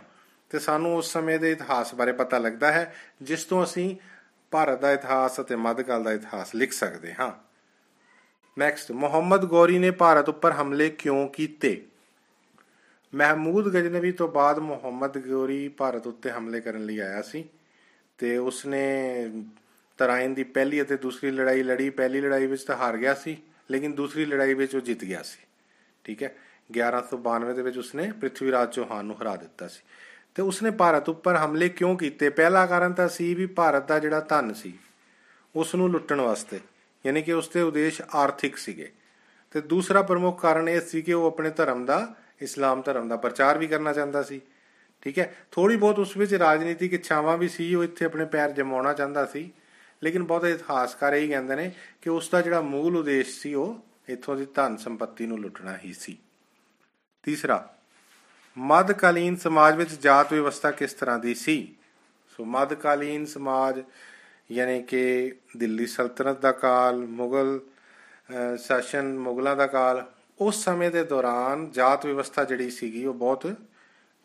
ਤੇ ਸਾਨੂੰ ਉਸ ਸਮੇਂ ਦੇ ਇਤਿਹਾਸ ਬਾਰੇ ਪਤਾ ਲੱਗਦਾ ਹੈ, ਜਿਸ ਤੋਂ ਅਸੀਂ ਭਾਰਤ ਦਾ ਇਤਿਹਾਸ ਅਤੇ ਮੱਧਕਾਲ ਦਾ ਇਤਿਹਾਸ ਲਿਖ ਸਕਦੇ ਹਾਂ। ਨੈਕਸਟ ਮੁਹੰਮਦ ਗੌਰੀ ਨੇ ਭਾਰਤ ਉੱਪਰ ਹਮਲੇ ਕਿਉਂ ਕੀਤੇ? ਮਹਿਮੂਦ ਗਜਨਵੀ ਤੋਂ ਬਾਅਦ ਮੁਹੰਮਦ ਗੌਰੀ ਭਾਰਤ ਉੱਤੇ ਹਮਲੇ ਕਰਨ ਲਈ ਆਇਆ ਸੀ ਤੇ ਉਸਨੇ ਤਰਾਇਨ ਦੀ ਪਹਿਲੀ ਅਤੇ ਦੂਸਰੀ ਲੜਾਈ ਲੜੀ। ਪਹਿਲੀ ਲੜਾਈ ਵਿੱਚ ਤਾਂ ਹਾਰ ਗਿਆ ਸੀ, ਲੇਕਿਨ ਦੂਸਰੀ ਲੜਾਈ ਵਿੱਚ ਉਹ ਜਿੱਤ ਗਿਆ ਸੀ। ਠੀਕ ਹੈ? 1192 ਦੇ ਵਿੱਚ ਉਸਨੇ ਪ੍ਰਿਥਵੀ ਰਾਜ ਚੌਹਾਨ ਨੂੰ ਹਰਾ ਦਿੱਤਾ ਸੀ। ਤੇ ਉਸਨੇ ਭਾਰਤ ਉੱਪਰ ਹਮਲੇ ਕਿਉਂ ਕੀਤੇ? ਪਹਿਲਾ ਕਾਰਨ ਤਾਂ ਸੀ ਵੀ ਭਾਰਤ ਦਾ ਜਿਹੜਾ ਧਨ ਸੀ ਉਸ ਨੂੰ ਲੁੱਟਣ ਵਾਸਤੇ, ਯਾਨੀ ਕਿ ਉਸਦੇ ਉਦੇਸ਼ ਆਰਥਿਕ ਸੀਗੇ। ਤੇ ਦੂਸਰਾ ਪ੍ਰਮੁੱਖ ਕਾਰਨ ਇਹ ਸੀ ਕਿ ਉਹ ਆਪਣੇ ਧਰਮ ਦਾ ਇਸਲਾਮ ਧਰਮ ਦਾ ਪ੍ਰਚਾਰ ਵੀ ਕਰਨਾ ਚਾਹੁੰਦਾ ਸੀ। ਠੀਕ ਹੈ? ਥੋੜੀ ਬਹੁਤ ਉਸ ਵਿੱਚ ਰਾਜਨੀਤਿਕ ਇੱਛਾਵਾਂ ਵੀ ਸੀ, ਉਹ ਇੱਥੇ ਆਪਣੇ ਪੈਰ ਜਮਾਉਣਾ ਚਾਹੁੰਦਾ ਸੀ। ਲੇਕਿਨ ਬਹੁਤੇ ਇਤਿਹਾਸਕਾਰ ਇਹ ਕਹਿੰਦੇ ਨੇ ਕਿ ਉਸ ਦਾ ਜਿਹੜਾ ਮੂਲ ਉਦੇਸ਼ ਸੀ, ਉਹ ਇੱਥੋਂ ਦੀ ਧਨ ਸੰਪਤੀ ਨੂੰ ਲੁੱਟਣਾ ਹੀ ਸੀ। ਤੀਸਰਾ, ਮੱਧਕਾਲੀਨ ਸਮਾਜ ਵਿੱਚ ਜਾਤ ਵਿਵਸਥਾ ਕਿਸ ਤਰ੍ਹਾਂ ਦੀ ਸੀ? ਸੋ ਮੱਧਕਾਲੀਨ ਸਮਾਜ ਯਾਨੀ ਕਿ ਦਿੱਲੀ ਸਲਤਨਤ ਦਾ ਕਾਲ, ਮੁਗਲ ਸ਼ਾਸਨ ਮੁਗਲਾਂ ਦਾ ਕਾਲ ਉਸ ਸਮੇਂ ਦੇ ਦੌਰਾਨ ਜਾਤ ਵਿਵਸਥਾ ਜਿਹੜੀ ਸੀਗੀ ਉਹ ਬਹੁਤ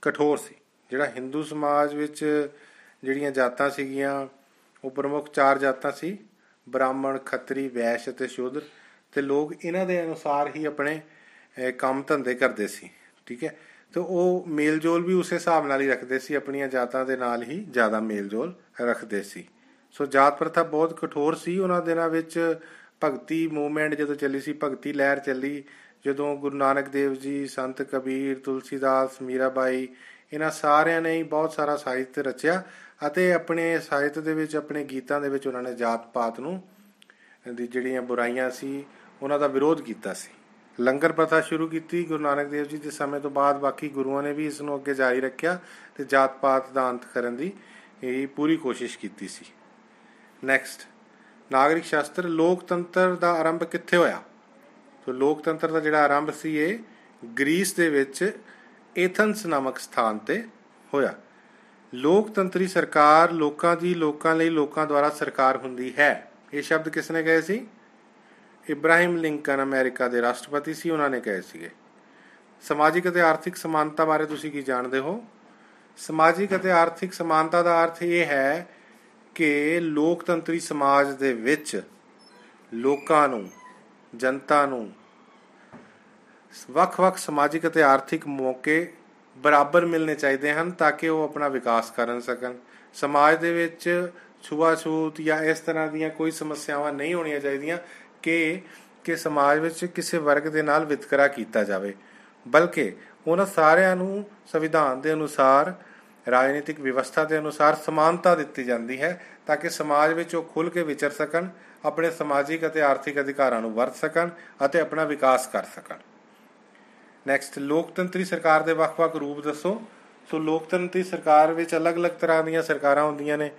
ਕਠੋਰ ਸੀ। ਜਿਹੜਾ ਹਿੰਦੂ ਸਮਾਜ ਵਿੱਚ ਜਿਹੜੀਆਂ ਜਾਤਾਂ ਸੀਗੀਆਂ, ਉਹ ਪ੍ਰਮੁੱਖ ਚਾਰ ਜਾਤਾਂ ਸੀ, ਬ੍ਰਾਹਮਣ, ਖੱਤਰੀ, ਵੈਸ਼ ਅਤੇ ਸ਼ੂਦਰ। ਤੇ ਲੋਕ ਇਹਨਾਂ ਦੇ ਅਨੁਸਾਰ ਹੀ ਆਪਣੇ ਕੰਮ ਧੰਦੇ ਕਰਦੇ ਸੀ, ਠੀਕ ਹੈ? ਤੇ ਉਹ ਮੇਲਜੋਲ ਵੀ ਉਸੇ ਹਿਸਾਬ ਨਾਲ ਹੀ ਰੱਖਦੇ ਸੀ, ਆਪਣੀਆਂ ਜਾਤਾਂ ਦੇ ਨਾਲ ਹੀ ਜ਼ਿਆਦਾ ਮੇਲਜੋਲ ਰੱਖਦੇ ਸੀ। ਸੋ ਜਾਤ ਪ੍ਰਥਾ ਬਹੁਤ ਕਠੋਰ ਸੀ। ਉਹਨਾਂ ਦਿਨਾਂ ਵਿੱਚ ਭਗਤੀ ਮੂਵਮੈਂਟ ਜਦੋਂ ਚੱਲੀ ਸੀ, ਭਗਤੀ ਲਹਿਰ ਚੱਲੀ ਜਦੋਂ ਗੁਰੂ ਨਾਨਕ ਦੇਵ ਜੀ, ਸੰਤ ਕਬੀਰ, ਤੁਲਸੀਦਾਸ, ਮੀਰਾਬਾਈ, ਇਹਨਾਂ ਸਾਰਿਆਂ ਨੇ ਹੀ ਬਹੁਤ ਸਾਰਾ ਸਾਹਿਤ ਰਚਿਆ ਅਤੇ ਆਪਣੇ ਸਾਹਿਤ ਦੇ ਵਿੱਚ, ਆਪਣੇ ਗੀਤਾਂ ਦੇ ਵਿੱਚ ਉਹਨਾਂ ਨੇ ਜਾਤ ਪਾਤ ਨੂੰ, ਦੀ ਜਿਹੜੀਆਂ ਬੁਰਾਈਆਂ ਸੀ, ਉਹਨਾਂ ਦਾ ਵਿਰੋਧ ਕੀਤਾ ਸੀ। ਲੰਗਰ ਪ੍ਰਥਾ ਸ਼ੁਰੂ ਕੀਤੀ ਗੁਰੂ ਨਾਨਕ ਦੇਵ ਜੀ ਦੇ ਸਮੇਂ ਤੋਂ ਬਾਅਦ, ਬਾਕੀ ਗੁਰੂਆਂ ਨੇ ਵੀ ਇਸ ਨੂੰ ਅੱਗੇ ਜਾਰੀ ਰੱਖਿਆ ਤੇ ਜਾਤ ਪਾਤ ਦਾ ਅੰਤ ਕਰਨ ਦੀ ਇਹ ਪੂਰੀ ਕੋਸ਼ਿਸ਼ ਕੀਤੀ ਸੀ। ਨੈਕਸਟ ਨਾਗਰਿਕ ਸ਼ਾਸਤਰ, ਲੋਕਤੰਤਰ ਦਾ ਆਰੰਭ ਕਿੱਥੇ ਹੋਇਆ? ਸੋ ਲੋਕਤੰਤਰ ਦਾ ਜਿਹੜਾ ਆਰੰਭ ਸੀ ਇਹ ਗ੍ਰੀਸ ਦੇ ਵਿੱਚ ਐਥਨਸ ਨਾਮਕ ਸਥਾਨ ਤੇ ਹੋਇਆ। ਲੋਕਤੰਤਰੀ ਸਰਕਾਰ ਲੋਕਾਂ ਦੀ ਲੋਕਾਂ ਲਈ ਲੋਕਾਂ ਦੁਆਰਾ ਸਰਕਾਰ ਹੁੰਦੀ ਹੈ। ਇਹ ਸ਼ਬਦ ਕਿਸ ਨੇ ਕਹੇ ਸੀ? ਇਬਰਾਹਿਮ ਲਿੰਕਨ ਅਮਰੀਕਾ ਦੇ ਰਾਸ਼ਟਰਪਤੀ ਸੀ, ਉਹਨਾਂ ਨੇ ਕਹੇ ਸੀਗੇ। ਸਮਾਜਿਕ ਅਤੇ ਆਰਥਿਕ ਸਮਾਨਤਾ ਬਾਰੇ ਤੁਸੀਂ ਕੀ ਜਾਣਦੇ ਹੋ? ਸਮਾਜਿਕ ਅਤੇ ਆਰਥਿਕ ਸਮਾਨਤਾ ਦਾ ਅਰਥ ਇਹ ਹੈ ਕਿ ਲੋਕਤੰਤਰੀ ਸਮਾਜ ਦੇ ਵਿੱਚ ਲੋਕਾਂ ਨੂੰ, ਜਨਤਾ ਨੂੰ ਵੱਖ-ਵੱਖ ਸਮਾਜਿਕ ਅਤੇ ਆਰਥਿਕ ਮੌਕੇ ਬਰਾਬਰ ਮਿਲਨੇ ਚਾਹੀਦੇ ਹਨ ਤਾਂ ਕਿ ਉਹ ਆਪਣਾ ਵਿਕਾਸ ਕਰਨ ਸਕਣ। ਸਮਾਜ ਦੇ ਵਿੱਚ ਛੂਆ-ਛੂਤ ਜਾਂ ਇਸ ਤਰ੍ਹਾਂ ਦੀਆਂ ਕੋਈ ਸਮੱਸਿਆਵਾਂ ਨਹੀਂ ਹੋਣੀਆਂ ਚਾਹੀਦੀਆਂ ਕਿ ਕਿ ਸਮਾਜ ਵਿੱਚ ਕਿਸੇ ਵਰਗ ਦੇ ਨਾਲ ਵਿਤਕਰਾ ਕੀਤਾ ਜਾਵੇ। ਬਲਕਿ ਉਹਨਾਂ ਸਾਰਿਆਂ ਨੂੰ ਸੰਵਿਧਾਨ ਦੇ ਅਨੁਸਾਰ, ਰਾਜਨੀਤਿਕ ਵਿਵਸਥਾ ਦੇ ਅਨੁਸਾਰ ਸਮਾਨਤਾ ਦਿੱਤੀ ਜਾਂਦੀ ਹੈ ਤਾਂ ਕਿ ਸਮਾਜ ਵਿੱਚ ਉਹ ਖੁੱਲ ਕੇ ਵਿਚਰ ਸਕਣ, ਆਪਣੇ ਸਮਾਜਿਕ ਅਤੇ ਆਰਥਿਕ ਅਧਿਕਾਰਾਂ ਨੂੰ ਵਰਤ ਸਕਣ ਅਤੇ ਆਪਣਾ ਵਿਕਾਸ ਕਰ ਸਕਣ। ਨੈਕਸਟ ਲੋਕਤੰਤਰੀ ਸਰਕਾਰ ਦੇ ਵੱਖ-ਵੱਖ ਰੂਪ ਦੱਸੋ। ਸੋ ਲੋਕਤੰਤਰੀ ਸਰਕਾਰ ਵਿੱਚ ਅਲੱਗ-ਅਲੱਗ ਤਰ੍ਹਾਂ ਦੀਆਂ ਸਰਕਾਰਾਂ ਹੁੰਦੀਆਂ ਨੇ।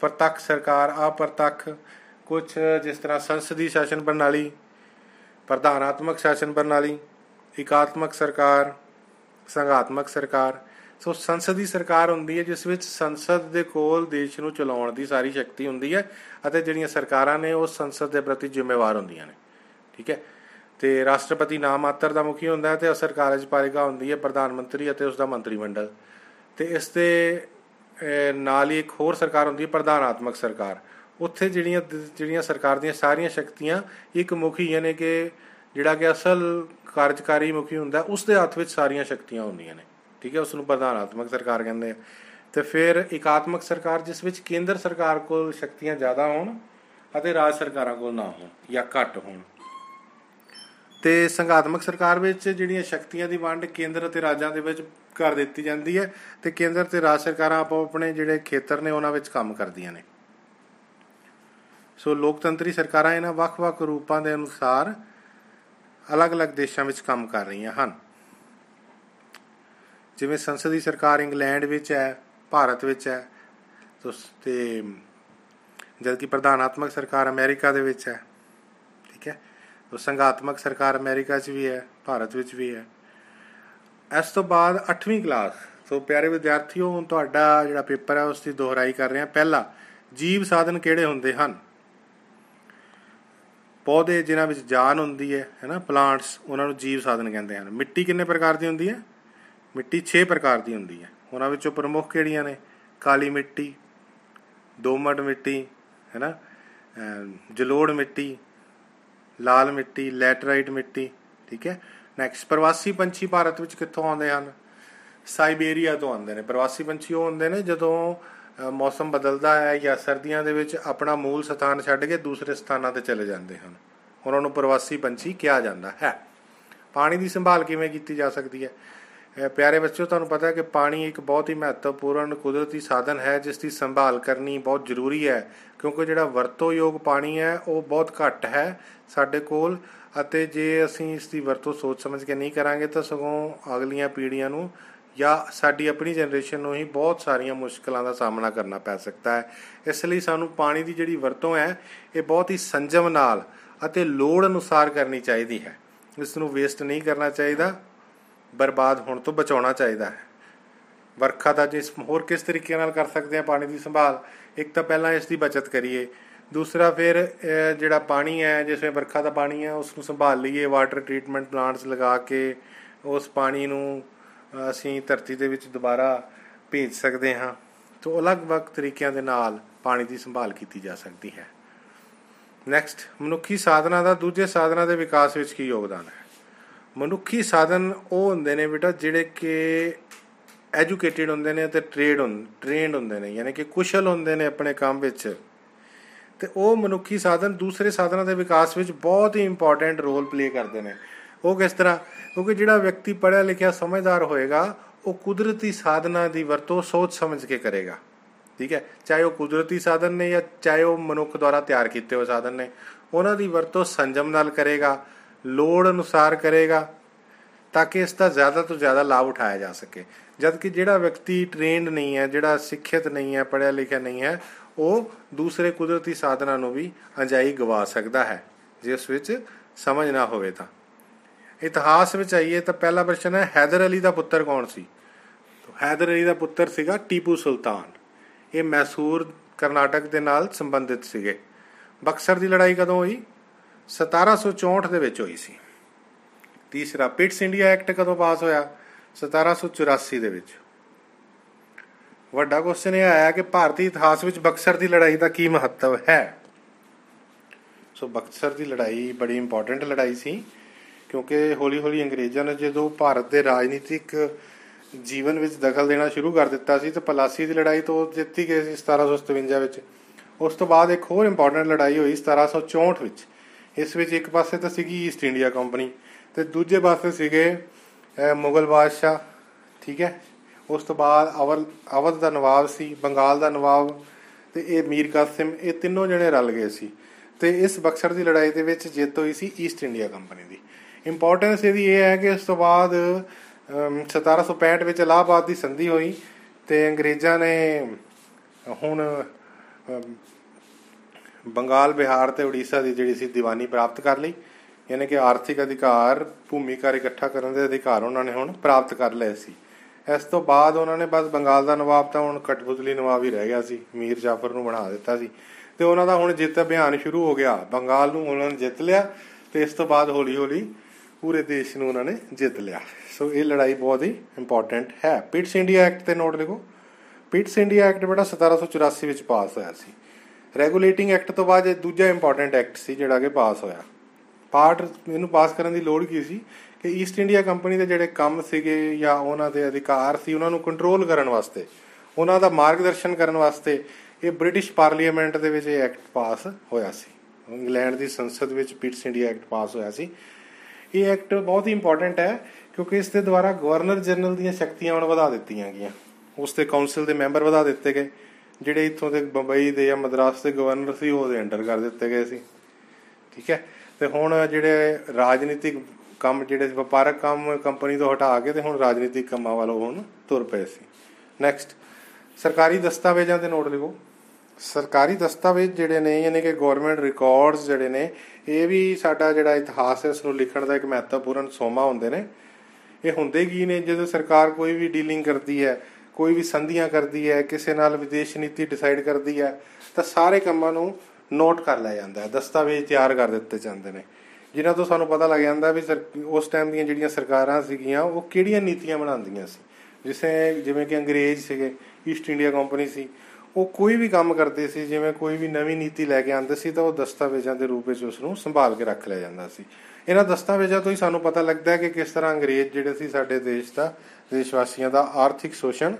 ਪ੍ਰਤੱਖ ਸਰਕਾਰ, ਅਪਰਤੱਖ ਕੁਝ ਜਿਸ ਤਰ੍ਹਾਂ ਸੰਸਦੀ ਸ਼ਾਸਨ ਪ੍ਰਣਾਲੀ, ਪ੍ਰਧਾਨਾਤਮਕ ਸ਼ਾਸਨ ਪ੍ਰਣਾਲੀ, ਇਕਾਤਮਕ ਸਰਕਾਰ ਸੰਘਾਤਮਕ ਸਰਕਾਰ। ਸੋ ਸੰਸਦੀ ਸਰਕਾਰ ਹੁੰਦੀ ਹੈ ਜਿਸ ਵਿੱਚ ਸੰਸਦ ਦੇ ਕੋਲ ਦੇਸ਼ ਨੂੰ ਚਲਾਉਣ ਦੀ ਸਾਰੀ ਸ਼ਕਤੀ ਹੁੰਦੀ ਹੈ ਅਤੇ ਜਿਹੜੀਆਂ ਸਰਕਾਰਾਂ ਨੇ ਉਹ ਸੰਸਦ ਦੇ ਪ੍ਰਤੀ ਜ਼ਿੰਮੇਵਾਰ ਹੁੰਦੀਆਂ ਨੇ। ਠੀਕ ਹੈ? ਤੇ ਰਾਸ਼ਟਰਪਤੀ ਨਾਮ ਮਾਤਰ ਦਾ ਮੁਖੀ ਹੁੰਦਾ ਹੈ ਤੇ ਅਸਰ ਕਾਰਜਪਾਲਿਕਾ ਹੁੰਦੀ ਹੈ ਪ੍ਰਧਾਨ ਮੰਤਰੀ ਅਤੇ ਉਸ ਦਾ ਮੰਤਰੀ ਮੰਡਲ। ਤੇ ਇਸ ਦੇ ਨਾਲ ਹੀ ਇੱਕ ਹੋਰ ਸਰਕਾਰ ਹੁੰਦੀ ਹੈ ਪ੍ਰਧਾਨਾਤਮਕ ਸਰਕਾਰ। ਉੱਥੇ ਜਿਹੜੀਆਂ ਜਿਹੜੀਆਂ ਸਰਕਾਰ ਦੀਆਂ ਸਾਰੀਆਂ ਸ਼ਕਤੀਆਂ ਇੱਕ ਮੁਖੀ ਯਾਨੀ ਕਿ ਜਿਹੜਾ ਕਿ ਅਸਲ ਕਾਰਜਕਾਰੀ ਮੁਖੀ ਹੁੰਦਾ ਉਸ ਦੇ ਹੱਥ ਵਿੱਚ ਸਾਰੀਆਂ ਸ਼ਕਤੀਆਂ ਹੁੰਦੀਆਂ ਨੇ। ਠੀਕ ਹੈ ਉਸ ਨੂੰ ਪ੍ਰਧਾਨਾਤਮਕ ਸਰਕਾਰ ਕਹਿੰਦੇ ਆ। ਤੇ ਫਿਰ ਇਕਾਤਮਕ ਸਰਕਾਰ, ਜਿਸ ਵਿੱਚ ਕੇਂਦਰ ਸਰਕਾਰ ਕੋਲ ਸ਼ਕਤੀਆਂ ਜ਼ਿਆਦਾ ਹੋਣ ਅਤੇ ਰਾਜ ਸਰਕਾਰਾਂ ਕੋਲ ਨਾ ਹੋਣ ਜਾਂ ਘੱਟ ਹੋਣ। ਤੇ ਸੰਘਾਤਮਕ ਸਰਕਾਰ ਵਿੱਚ ਜਿਹੜੀਆਂ ਸ਼ਕਤੀਆਂ ਦੀ ਵੰਡ ਕੇਂਦਰ ਅਤੇ ਰਾਜਾਂ ਦੇ ਵਿੱਚ ਕਰ ਦਿੱਤੀ ਜਾਂਦੀ ਹੈ ਤੇ ਕੇਂਦਰ ਤੇ ਰਾਜ ਸਰਕਾਰਾਂ ਆਪੋ ਆਪਣੇ ਜਿਹੜੇ ਖੇਤਰ ਨੇ ਉਹਨਾਂ ਵਿੱਚ ਕੰਮ ਕਰਦੀਆਂ ਨੇ। ਸੋ ਲੋਕਤੰਤਰੀ ਸਰਕਾਰਾਂ ਇਹਨਾਂ ਵੱਖ-ਵੱਖ ਰੂਪਾਂ ਦੇ ਅਨੁਸਾਰ ਅਲੱਗ-ਅਲੱਗ ਦੇਸ਼ਾਂ ਵਿੱਚ ਕੰਮ ਕਰ ਰਹੀਆਂ ਹਨ। ਜਿਵੇਂ ਸੰਸਦੀ ਸਰਕਾਰ ਇੰਗਲੈਂਡ ਵਿੱਚ ਹੈ, ਭਾਰਤ ਵਿੱਚ ਹੈ, ਤੇ ਜਦਕਿ ਪ੍ਰਧਾਨਾਤਮਕ ਸਰਕਾਰ ਅਮਰੀਕਾ ਦੇ ਵਿੱਚ ਹੈ ਠੀਕ ਹੈ ਉਹ ਸੰਘਾਤਮਕ ਸਰਕਾਰ ਅਮਰੀਕਾ 'ਚ ਵੀ ਹੈ, ਭਾਰਤ ਵਿੱਚ ਵੀ ਹੈ। ਇਸ ਤੋਂ ਬਾਅਦ 8ਵੀਂ ਕਲਾਸ ਸੋ ਪਿਆਰੇ ਵਿਦਿਆਰਥੀਓ, ਹੁਣ ਤੁਹਾਡਾ ਜਿਹੜਾ ਪੇਪਰ ਹੈ, ਉਸ ਦੀ ਦੁਹਰਾਈ ਕਰ ਰਹੇ ਹਾਂ। ਪਹਿਲਾ, ਜੀਵ ਸਾਧਨ ਕਿਹੜੇ ਹੁੰਦੇ ਹਨ? ਪੌਦੇ ਜਿਨ੍ਹਾਂ ਵਿੱਚ ਜਾਨ ਹੁੰਦੀ ਹੈ, ਹੈਨਾ? ਪਲਾਂਟਸ, ਉਹਨਾਂ ਨੂੰ ਜੀਵ ਸਾਧਨ ਕਹਿੰਦੇ ਹਨ। ਮਿੱਟੀ ਕਿੰਨੇ ਪ੍ਰਕਾਰ ਦੀ ਹੁੰਦੀ ਹੈ? ਮਿੱਟੀ 6 ਪ੍ਰਕਾਰ ਦੀ ਹੁੰਦੀ ਹੈ। ਉਹਨਾਂ ਵਿੱਚੋਂ ਪ੍ਰਮੁੱਖ ਕਿਹੜੀਆਂ ਨੇ? ਕਾਲੀ ਮਿੱਟੀ, ਦੋਮਟ ਮਿੱਟੀ, ਹੈਨਾ? ਜਲੋੜ ਮਿੱਟੀ ਲਾਲ ਮਿੱਟੀ, ਲੈਟਰਾਈਟ ਮਿੱਟੀ, ਠੀਕ ਹੈ? ਨੈਕਸਟ ਪ੍ਰਵਾਸੀ ਪੰਛੀ ਭਾਰਤ ਵਿੱਚ ਕਿੱਥੋਂ ਆਉਂਦੇ ਹਨ? ਸਾਈਬੇਰੀਆ ਤੋਂ ਆਉਂਦੇ ਨੇ। ਪ੍ਰਵਾਸੀ ਪੰਛੀ ਉਹ ਹੁੰਦੇ ਨੇ ਜਦੋਂ ਮੌਸਮ ਬਦਲਦਾ ਹੈ ਜਾਂ ਸਰਦੀਆਂ ਦੇ ਵਿੱਚ ਆਪਣਾ ਮੂਲ ਸਥਾਨ ਛੱਡ ਕੇ ਦੂਸਰੇ ਸਥਾਨਾਂ ਤੇ ਚਲੇ ਜਾਂਦੇ ਹਨ। ਉਹਨਾਂ ਨੂੰ ਪ੍ਰਵਾਸੀ ਪੰਛੀ ਕਿਹਾ ਜਾਂਦਾ ਹੈ। ਪਾਣੀ ਦੀ ਸੰਭਾਲ ਕਿਵੇਂ ਕੀਤੀ ਜਾ ਸਕਦੀ ਹੈ? ਪਿਆਰੇ ਬੱਚਿਓ, ਤੁਹਾਨੂੰ ਪਤਾ ਹੈ ਕਿ ਪਾਣੀ ਇੱਕ ਬਹੁਤ ਹੀ ਮਹੱਤਵਪੂਰਨ ਕੁਦਰਤੀ ਸਾਧਨ ਹੈ, ਜਿਸ ਦੀ ਸੰਭਾਲ ਕਰਨੀ ਬਹੁਤ ਜ਼ਰੂਰੀ ਹੈ, ਕਿਉਂਕਿ ਜਿਹੜਾ ਵਰਤੋਯੋਗ ਪਾਣੀ ਹੈ, ਉਹ ਬਹੁਤ ਘੱਟ ਹੈ ਸਾਡੇ ਕੋਲ ਅਤੇ ਜੇ ਅਸੀਂ ਇਸ ਦੀ ਵਰਤੋਂ ਸੋਚ ਸਮਝ ਕੇ ਨਹੀਂ ਕਰਾਂਗੇ, ਤਾਂ ਸਗੋਂ ਅਗਲੀਆਂ ਪੀੜ੍ਹੀਆਂ ਨੂੰ ਜਾਂ ਸਾਡੀ ਆਪਣੀ ਜਨਰੇਸ਼ਨ ਨੂੰ ਹੀ ਬਹੁਤ ਸਾਰੀਆਂ ਮੁਸ਼ਕਲਾਂ ਦਾ ਸਾਹਮਣਾ ਕਰਨਾ ਪੈ ਸਕਦਾ ਹੈ। ਇਸ ਲਈ ਸਾਨੂੰ ਪਾਣੀ ਦੀ ਜਿਹੜੀ ਵਰਤੋਂ ਹੈ, ਇਹ ਬਹੁਤ ਹੀ ਸੰਜਮ ਨਾਲ ਅਤੇ ਲੋੜ ਅਨੁਸਾਰ ਕਰਨੀ ਚਾਹੀਦੀ ਹੈ। ਇਸ ਨੂੰ ਵੇਸਟ ਨਹੀਂ ਕਰਨਾ ਚਾਹੀਦਾ। ਬਰਬਾਦ ਹੋਣ ਤੋਂ ਬਚਾਉਣਾ ਚਾਹੀਦਾ ਹੈ। ਵਰਖਾ ਦਾ ਜਿਸ ਹੋਰ ਕਿਸ ਤਰੀਕੇ ਨਾਲ ਕਰ ਸਕਦੇ ਹਾਂ ਪਾਣੀ ਦੀ ਸੰਭਾਲ, ਇੱਕ ਤਾਂ ਪਹਿਲਾਂ ਇਸ ਦੀ ਬਚਤ ਕਰੀਏ। ਦੂਸਰਾ ਫਿਰ ਜਿਹੜਾ ਪਾਣੀ ਹੈ ਜਿਵੇਂ ਵਰਖਾ ਦਾ ਪਾਣੀ ਹੈ, ਉਸ ਨੂੰ ਸੰਭਾਲ ਲਈਏ। ਵਾਟਰ ਟ੍ਰੀਟਮੈਂਟ ਪਲਾਂਟਸ ਲਗਾ ਕੇ ਉਸ ਪਾਣੀ ਨੂੰ ਅਸੀਂ ਧਰਤੀ ਦੇ ਵਿੱਚ ਦੁਬਾਰਾ ਭੇਜ ਸਕਦੇ ਹਾਂ। ਤੋਂ ਅਲੱਗ-ਅਲੱਗ ਤਰੀਕਿਆਂ ਦੇ ਨਾਲ ਪਾਣੀ ਦੀ ਸੰਭਾਲ ਕੀਤੀ ਜਾ ਸਕਦੀ ਹੈ। ਨੈਕਸਟ ਮਨੁੱਖੀ ਸਾਧਨਾ ਦਾ ਦੂਜੇ ਸਾਧਨਾ ਦੇ ਵਿਕਾਸ ਵਿੱਚ ਕੀ ਯੋਗਦਾਨ ਹੈ? ਮਨੁੱਖੀ ਸਾਧਨ ਉਹ ਹੁੰਦੇ ਨੇ ਬੇਟਾ ਜਿਹੜੇ ਕਿ ਐਜੂਕੇਟਿਡ ਹੁੰਦੇ ਨੇ ਤੇ ਟ੍ਰੇਡ ਹੁੰਦੇ ਟ੍ਰੇਨਡ ਹੁੰਦੇ ਨੇ, ਯਾਨੀ ਕਿ ਕੁਸ਼ਲ ਹੁੰਦੇ ਨੇ ਆਪਣੇ ਕੰਮ ਵਿੱਚ। ਤੇ ਉਹ ਮਨੁੱਖੀ ਸਾਧਨ ਦੂਸਰੇ ਸਾਧਨਾਂ ਦੇ ਵਿਕਾਸ ਵਿੱਚ ਬਹੁਤ ਹੀ ਇੰਪੋਰਟੈਂਟ ਰੋਲ ਪਲੇ ਕਰਦੇ ਨੇ। ਉਹ ਕਿਸ ਤਰ੍ਹਾਂ? ਕਿਉਂਕਿ ਜਿਹੜਾ ਵਿਅਕਤੀ ਪੜ੍ਹਿਆ ਲਿਖਿਆ ਸਮਝਦਾਰ ਹੋਏਗਾ, ਉਹ ਕੁਦਰਤੀ ਸਾਧਨਾਂ ਦੀ ਵਰਤੋਂ ਸੋਚ ਸਮਝ ਕੇ ਕਰੇਗਾ। ਠੀਕ ਹੈ? ਚਾਹੇ ਉਹ ਕੁਦਰਤੀ ਸਾਧਨ ਨੇ ਜਾਂ ਚਾਹੇ ਉਹ ਮਨੁੱਖ ਦੁਆਰਾ ਤਿਆਰ ਕੀਤੇ ਹੋਏ ਸਾਧਨ ਨੇ, ਉਹਨਾਂ ਦੀ ਵਰਤੋਂ ਸੰਜਮ ਨਾਲ ਕਰੇਗਾ। ਲੋੜ ਅਨੁਸਾਰ ਕਰੇਗਾ ਤਾਂ ਕਿ ਇਸ ਦਾ ਜ਼ਿਆਦਾ ਤੋਂ ਜ਼ਿਆਦਾ ਲਾਭ ਉਠਾਇਆ ਜਾ ਸਕੇ। ਜਦ ਕਿ ਜਿਹੜਾ ਵਿਅਕਤੀ ਟ੍ਰੇਨਡ ਨਹੀਂ ਹੈ, ਜਿਹੜਾ ਸਿੱਖਿਅਤ ਨਹੀਂ ਹੈ, ਪੜ੍ਹਿਆ ਲਿਖਿਆ ਨਹੀਂ ਹੈ, ਉਹ ਦੂਸਰੇ ਕੁਦਰਤੀ ਸਾਧਨਾਂ ਨੂੰ ਵੀ ਅੰਜਾਈ ਗਵਾ ਸਕਦਾ ਹੈ, ਜਿਸ ਵਿੱਚ ਸਮਝ ਨਾ ਹੋਵੇ ਤਾਂ। ਇਤਿਹਾਸ ਵਿੱਚ ਆਈਏ ਤਾਂ ਪਹਿਲਾ ਪ੍ਰਸ਼ਨ ਹੈ, ਹੈਦਰ ਅਲੀ ਦਾ ਪੁੱਤਰ ਕੌਣ ਸੀ? ਹੈਦਰ ਅਲੀ ਦਾ ਪੁੱਤਰ ਸੀਗਾ ਟੀਪੂ ਸੁਲਤਾਨ। ਇਹ ਮੈਸੂਰ ਕਰਨਾਟਕ ਦੇ ਨਾਲ ਸੰਬੰਧਿਤ ਸੀਗੇ। ਬਕਸਰ ਦੀ ਲੜਾਈ ਕਦੋਂ ਹੋਈ? 1764 ਦੇ ਵਿੱਚ ਹੋਈ ਸੀ। ਤੀਸਰਾ ਪਿਟਸ ਇੰਡੀਆ ਐਕਟ ਕਦੋਂ ਪਾਸ ਹੋਇਆ? 1784 ਦੇ ਵਿੱਚ। ਵੱਡਾ ਕੁਐਸਚਨ ਇਹ ਆਇਆ ਕਿ ਭਾਰਤੀ ਇਤਿਹਾਸ ਵਿੱਚ ਬਕਸਰ ਦੀ ਲੜਾਈ ਦਾ ਕੀ ਮਹੱਤਵ ਹੈ? ਸੋ ਬਕਸਰ ਦੀ ਲੜਾਈ ਬੜੀ ਇੰਪੋਰਟੈਂਟ ਲੜਾਈ ਸੀ, ਕਿਉਂਕਿ ਹੌਲੀ-ਹੌਲੀ ਅੰਗਰੇਜ਼ਾਂ ਨੇ ਜਦੋਂ ਭਾਰਤ ਦੇ ਰਾਜਨੀਤਿਕ ਜੀਵਨ ਵਿੱਚ ਦਖਲ ਦੇਣਾ ਸ਼ੁਰੂ ਕਰ ਦਿੱਤਾ ਸੀ, ਤਾਂ ਪਲਾਸੀ ਦੀ ਲੜਾਈ ਤੋਂ ਜਿੱਤੀ ਗਏ ਸੀ 1757 ਵਿੱਚ। ਉਸ ਤੋਂ ਬਾਅਦ ਇੱਕ ਹੋਰ ਇੰਪੋਰਟੈਂਟ ਲੜਾਈ ਹੋਈ 1764 ਵਿੱਚ। ਇਸ ਵਿੱਚ ਇੱਕ ਪਾਸੇ ਤਾਂ ਸੀਗੀ ਈਸਟ ਇੰਡੀਆ ਕੰਪਨੀ ਤੇ ਦੂਜੇ ਪਾਸੇ ਸੀਗੇ ਮੁਗਲ ਬਾਦਸ਼ਾਹ, ਠੀਕ ਹੈ? ਉਸ ਤੋਂ ਬਾਅਦ ਅਵਲ ਅਵਧ ਦਾ ਨਵਾਬ ਸੀ, ਬੰਗਾਲ ਦਾ ਨਵਾਬ ਤੇ ਇਹ ਮੀਰ ਕਾਸਿਮ, ਇਹ ਤਿੰਨੋਂ ਜਣੇ ਰਲ ਗਏ ਸੀ। ਤੇ ਇਸ ਬਕਸਰ ਦੀ ਲੜਾਈ ਦੇ ਵਿੱਚ ਜਿੱਤ ਹੋਈ ਸੀ ਈਸਟ ਇੰਡੀਆ ਕੰਪਨੀ ਦੀ। ਇੰਪੋਰਟੈਂਸ ਇਹਦੀ ਇਹ ਹੈ ਕਿ ਉਸ ਤੋਂ ਬਾਅਦ 1765 ਵਿੱਚ ਇਲਾਹਾਬਾਦ ਦੀ ਸੰਧੀ ਹੋਈ ਤੇ ਅੰਗਰੇਜ਼ਾਂ ਨੇ ਹੁਣ ਬੰਗਾਲ, ਬਿਹਾਰ ਤੇ ਉੜੀਸਾ ਦੀ ਜਿਹੜੀ ਸੀ ਦੀਵਾਨੀ ਪ੍ਰਾਪਤ ਕਰ ਲਈ, ਯਾਨੀ ਕਿ ਆਰਥਿਕ ਅਧਿਕਾਰ ਭੂਮੀਕਾਰ ਇਕੱਠਾ ਕਰਨ ਦੇ ਅਧਿਕਾਰ ਉਹਨਾਂ ਨੇ ਹੁਣ ਪ੍ਰਾਪਤ ਕਰ ਲਏ ਸੀ। ਇਸ ਤੋਂ ਬਾਅਦ ਉਹਨਾਂ ਨੇ ਬਸ ਬੰਗਾਲ ਦਾ ਨਵਾਬ ਤਾਂ ਹੁਣ ਕਟਬੁਤਲੀ ਨਵਾਬ ਹੀ ਰਹਿ ਗਿਆ ਸੀ, ਮੀਰ ਜਾਫਰ ਨੂੰ ਬਣਾ ਦਿੱਤਾ ਸੀ। ਤੇ ਉਹਨਾਂ ਦਾ ਹੁਣ ਜਿੱਤ ਅਭਿਆਨ ਸ਼ੁਰੂ ਹੋ ਗਿਆ। ਬੰਗਾਲ ਨੂੰ ਉਹਨਾਂ ਨੇ ਜਿੱਤ ਲਿਆ ਤੇ ਇਸ ਤੋਂ ਬਾਅਦ ਹੌਲੀ ਹੌਲੀ ਪੂਰੇ ਦੇਸ਼ ਨੂੰ ਉਹਨਾਂ ਨੇ ਜਿੱਤ ਲਿਆ। ਸੋ ਇਹ ਲੜਾਈ ਬਹੁਤ ਹੀ ਇੰਪੋਰਟੈਂਟ ਹੈ। ਪਿਟਸ ਇੰਡੀਆ ਐਕਟ ਤੇ ਨੋਟ ਲਿਖੋ। ਪਿਟਸ ਇੰਡੀਆ ਐਕਟ ਬੜਾ 1784 ਵਿੱਚ ਪਾਸ ਹੋਇਆ ਸੀ। ਰੈਗੂਲੇਟਿੰਗ ਐਕਟ ਤੋਂ ਬਾਅਦ ਇਹ ਦੂਜਾ ਇੰਪੋਰਟੈਂਟ ਐਕਟ ਸੀ ਜਿਹੜਾ ਕਿ ਪਾਸ ਹੋਇਆ। ਪਾਰਟ ਇਹਨੂੰ ਪਾਸ ਕਰਨ ਦੀ ਲੋੜ ਕੀ ਸੀ? ਕਿ ਈਸਟ ਇੰਡੀਆ ਕੰਪਨੀ ਦੇ ਜਿਹੜੇ ਕੰਮ ਸੀਗੇ ਜਾਂ ਉਹਨਾਂ ਦੇ ਅਧਿਕਾਰ ਸੀ, ਉਹਨਾਂ ਨੂੰ ਕੰਟਰੋਲ ਕਰਨ ਵਾਸਤੇ, ਉਹਨਾਂ ਦਾ ਮਾਰਗਦਰਸ਼ਨ ਕਰਨ ਵਾਸਤੇ ਇਹ ਬ੍ਰਿਟਿਸ਼ ਪਾਰਲੀਮੈਂਟ ਦੇ ਵਿੱਚ ਇਹ ਐਕਟ ਪਾਸ ਹੋਇਆ ਸੀ। ਇੰਗਲੈਂਡ ਦੀ ਸੰਸਦ ਵਿੱਚ ਪਿਟਸ ਇੰਡੀਆ ਐਕਟ ਪਾਸ ਹੋਇਆ ਸੀ। ਇਹ ਐਕਟ ਬਹੁਤ ਹੀ ਇੰਪੋਰਟੈਂਟ ਹੈ, ਕਿਉਂਕਿ ਇਸ ਦੇ ਦੁਆਰਾ ਗਵਰਨਰ ਜਨਰਲ ਦੀਆਂ ਸ਼ਕਤੀਆਂ ਹੁਣ ਵਧਾ ਦਿੱਤੀਆਂ ਗਈਆਂ। ਉਸ ਤੇ ਕਾਉਂਸਲ ਦੇ ਮੈਂਬਰ ਵਧਾ ਦਿੱਤੇ ਗਏ। ਜਿਹੜੇ ਇੱਥੋਂ ਦੇ ਬੰਬਈ ਦੇ ਜਾਂ ਮਦਰਾਸ ਦੇ ਗਵਰਨਰ ਸੀ, ਉਹਦੇ ਅੰਡਰ ਕਰ ਦਿੱਤੇ ਗਏ ਸੀ। ਠੀਕ ਹੈ? ਤੇ ਹੁਣ ਜਿਹੜੇ ਰਾਜਨੀਤਿਕ ਕੰਮ, ਜਿਹੜੇ ਵਪਾਰਕ ਕੰਮ ਕੰਪਨੀ ਤੋਂ ਹਟਾ ਕੇ ਤੇ ਹੁਣ ਰਾਜਨੀਤਿਕ ਕੰਮਾਂ ਵੱਲ ਹੁਣ ਤੁਰ ਪਏ ਸੀ। ਨੈਕਸਟ ਸਰਕਾਰੀ ਦਸਤਾਵੇਜ਼ਾਂ ਦੇ ਨੋਟ ਲਿਖੋ। ਸਰਕਾਰੀ ਦਸਤਾਵੇਜ਼ ਜਿਹੜੇ ਨੇ, ਯਾਨੀ ਕਿ ਗਵਰਨਮੈਂਟ ਰਿਕਾਰਡਸ ਜਿਹੜੇ ਨੇ, ਇਹ ਵੀ ਸਾਡਾ ਜਿਹੜਾ ਇਤਿਹਾਸ ਹੈ ਉਸ ਨੂੰ ਲਿਖਣ ਦਾ ਇੱਕ ਮਹੱਤਵਪੂਰਨ ਸੋਮਾ ਹੁੰਦੇ ਨੇ। ਇਹ ਹੁੰਦੇ ਕੀ ਨੇ? ਜਦੋਂ ਸਰਕਾਰ ਕੋਈ ਵੀ ਡੀਲਿੰਗ ਕਰਦੀ ਹੈ ਕੋਈ ਵੀ ਸੰਧੀਆਂ ਕਰਦੀ ਹੈ, ਕਿਸੇ ਨਾਲ ਵਿਦੇਸ਼ ਨੀਤੀ ਡਿਸਾਈਡ ਕਰਦੀ ਹੈ, ਤਾਂ ਸਾਰੇ ਕੰਮਾਂ ਨੂੰ ਨੋਟ ਕਰ ਲਿਆ ਜਾਂਦਾ ਹੈ, ਦਸਤਾਵੇਜ਼ ਤਿਆਰ ਕਰ ਦਿੱਤੇ ਜਾਂਦੇ ਨੇ। ਜਿਨ੍ਹਾਂ ਤੋਂ ਸਾਨੂੰ ਪਤਾ ਲੱਗ ਜਾਂਦਾ ਵੀ ਉਸ ਟਾਈਮ ਦੀਆਂ ਜਿਹੜੀਆਂ ਸਰਕਾਰਾਂ ਸੀਗੀਆਂ, ਉਹ ਕਿਹੜੀਆਂ ਨੀਤੀਆਂ ਬਣਾਉਂਦੀਆਂ ਸੀ? ਜਿਵੇਂ ਜਿਵੇਂ ਕਿ ਅੰਗਰੇਜ਼ ਸੀਗੇ ਈਸਟ ਇੰਡੀਆ ਕੰਪਨੀ ਸੀ, ਉਹ ਕੋਈ ਵੀ ਕੰਮ ਕਰਦੇ ਸੀ, ਜਿਵੇਂ ਕੋਈ ਵੀ ਨਵੀਂ ਨੀਤੀ ਲੈ ਕੇ ਆਉਂਦੇ ਸੀ, ਤਾਂ ਉਹ ਦਸਤਾਵੇਜ਼ਾਂ ਦੇ ਰੂਪ ਵਿੱਚ ਉਸ ਨੂੰ ਸੰਭਾਲ ਕੇ ਰੱਖ ਲਿਆ ਜਾਂਦਾ ਸੀ। ਇਹਨਾਂ ਦਸਤਾਵੇਜ਼ਾਂ ਤੋਂ ਹੀ ਸਾਨੂੰ ਪਤਾ ਲੱਗਦਾ ਹੈ ਕਿ ਕਿਸ ਤਰ੍ਹਾਂ ਅੰਗਰੇਜ਼ ਜਿਹੜੇ ਸੀ ਸਾਡੇ ਦੇਸ਼ ਦਾ ਦੇਸ਼ ਵਾਸੀਆਂ ਦਾ ਆਰਥਿਕ ਸ਼ੋਸ਼ਣ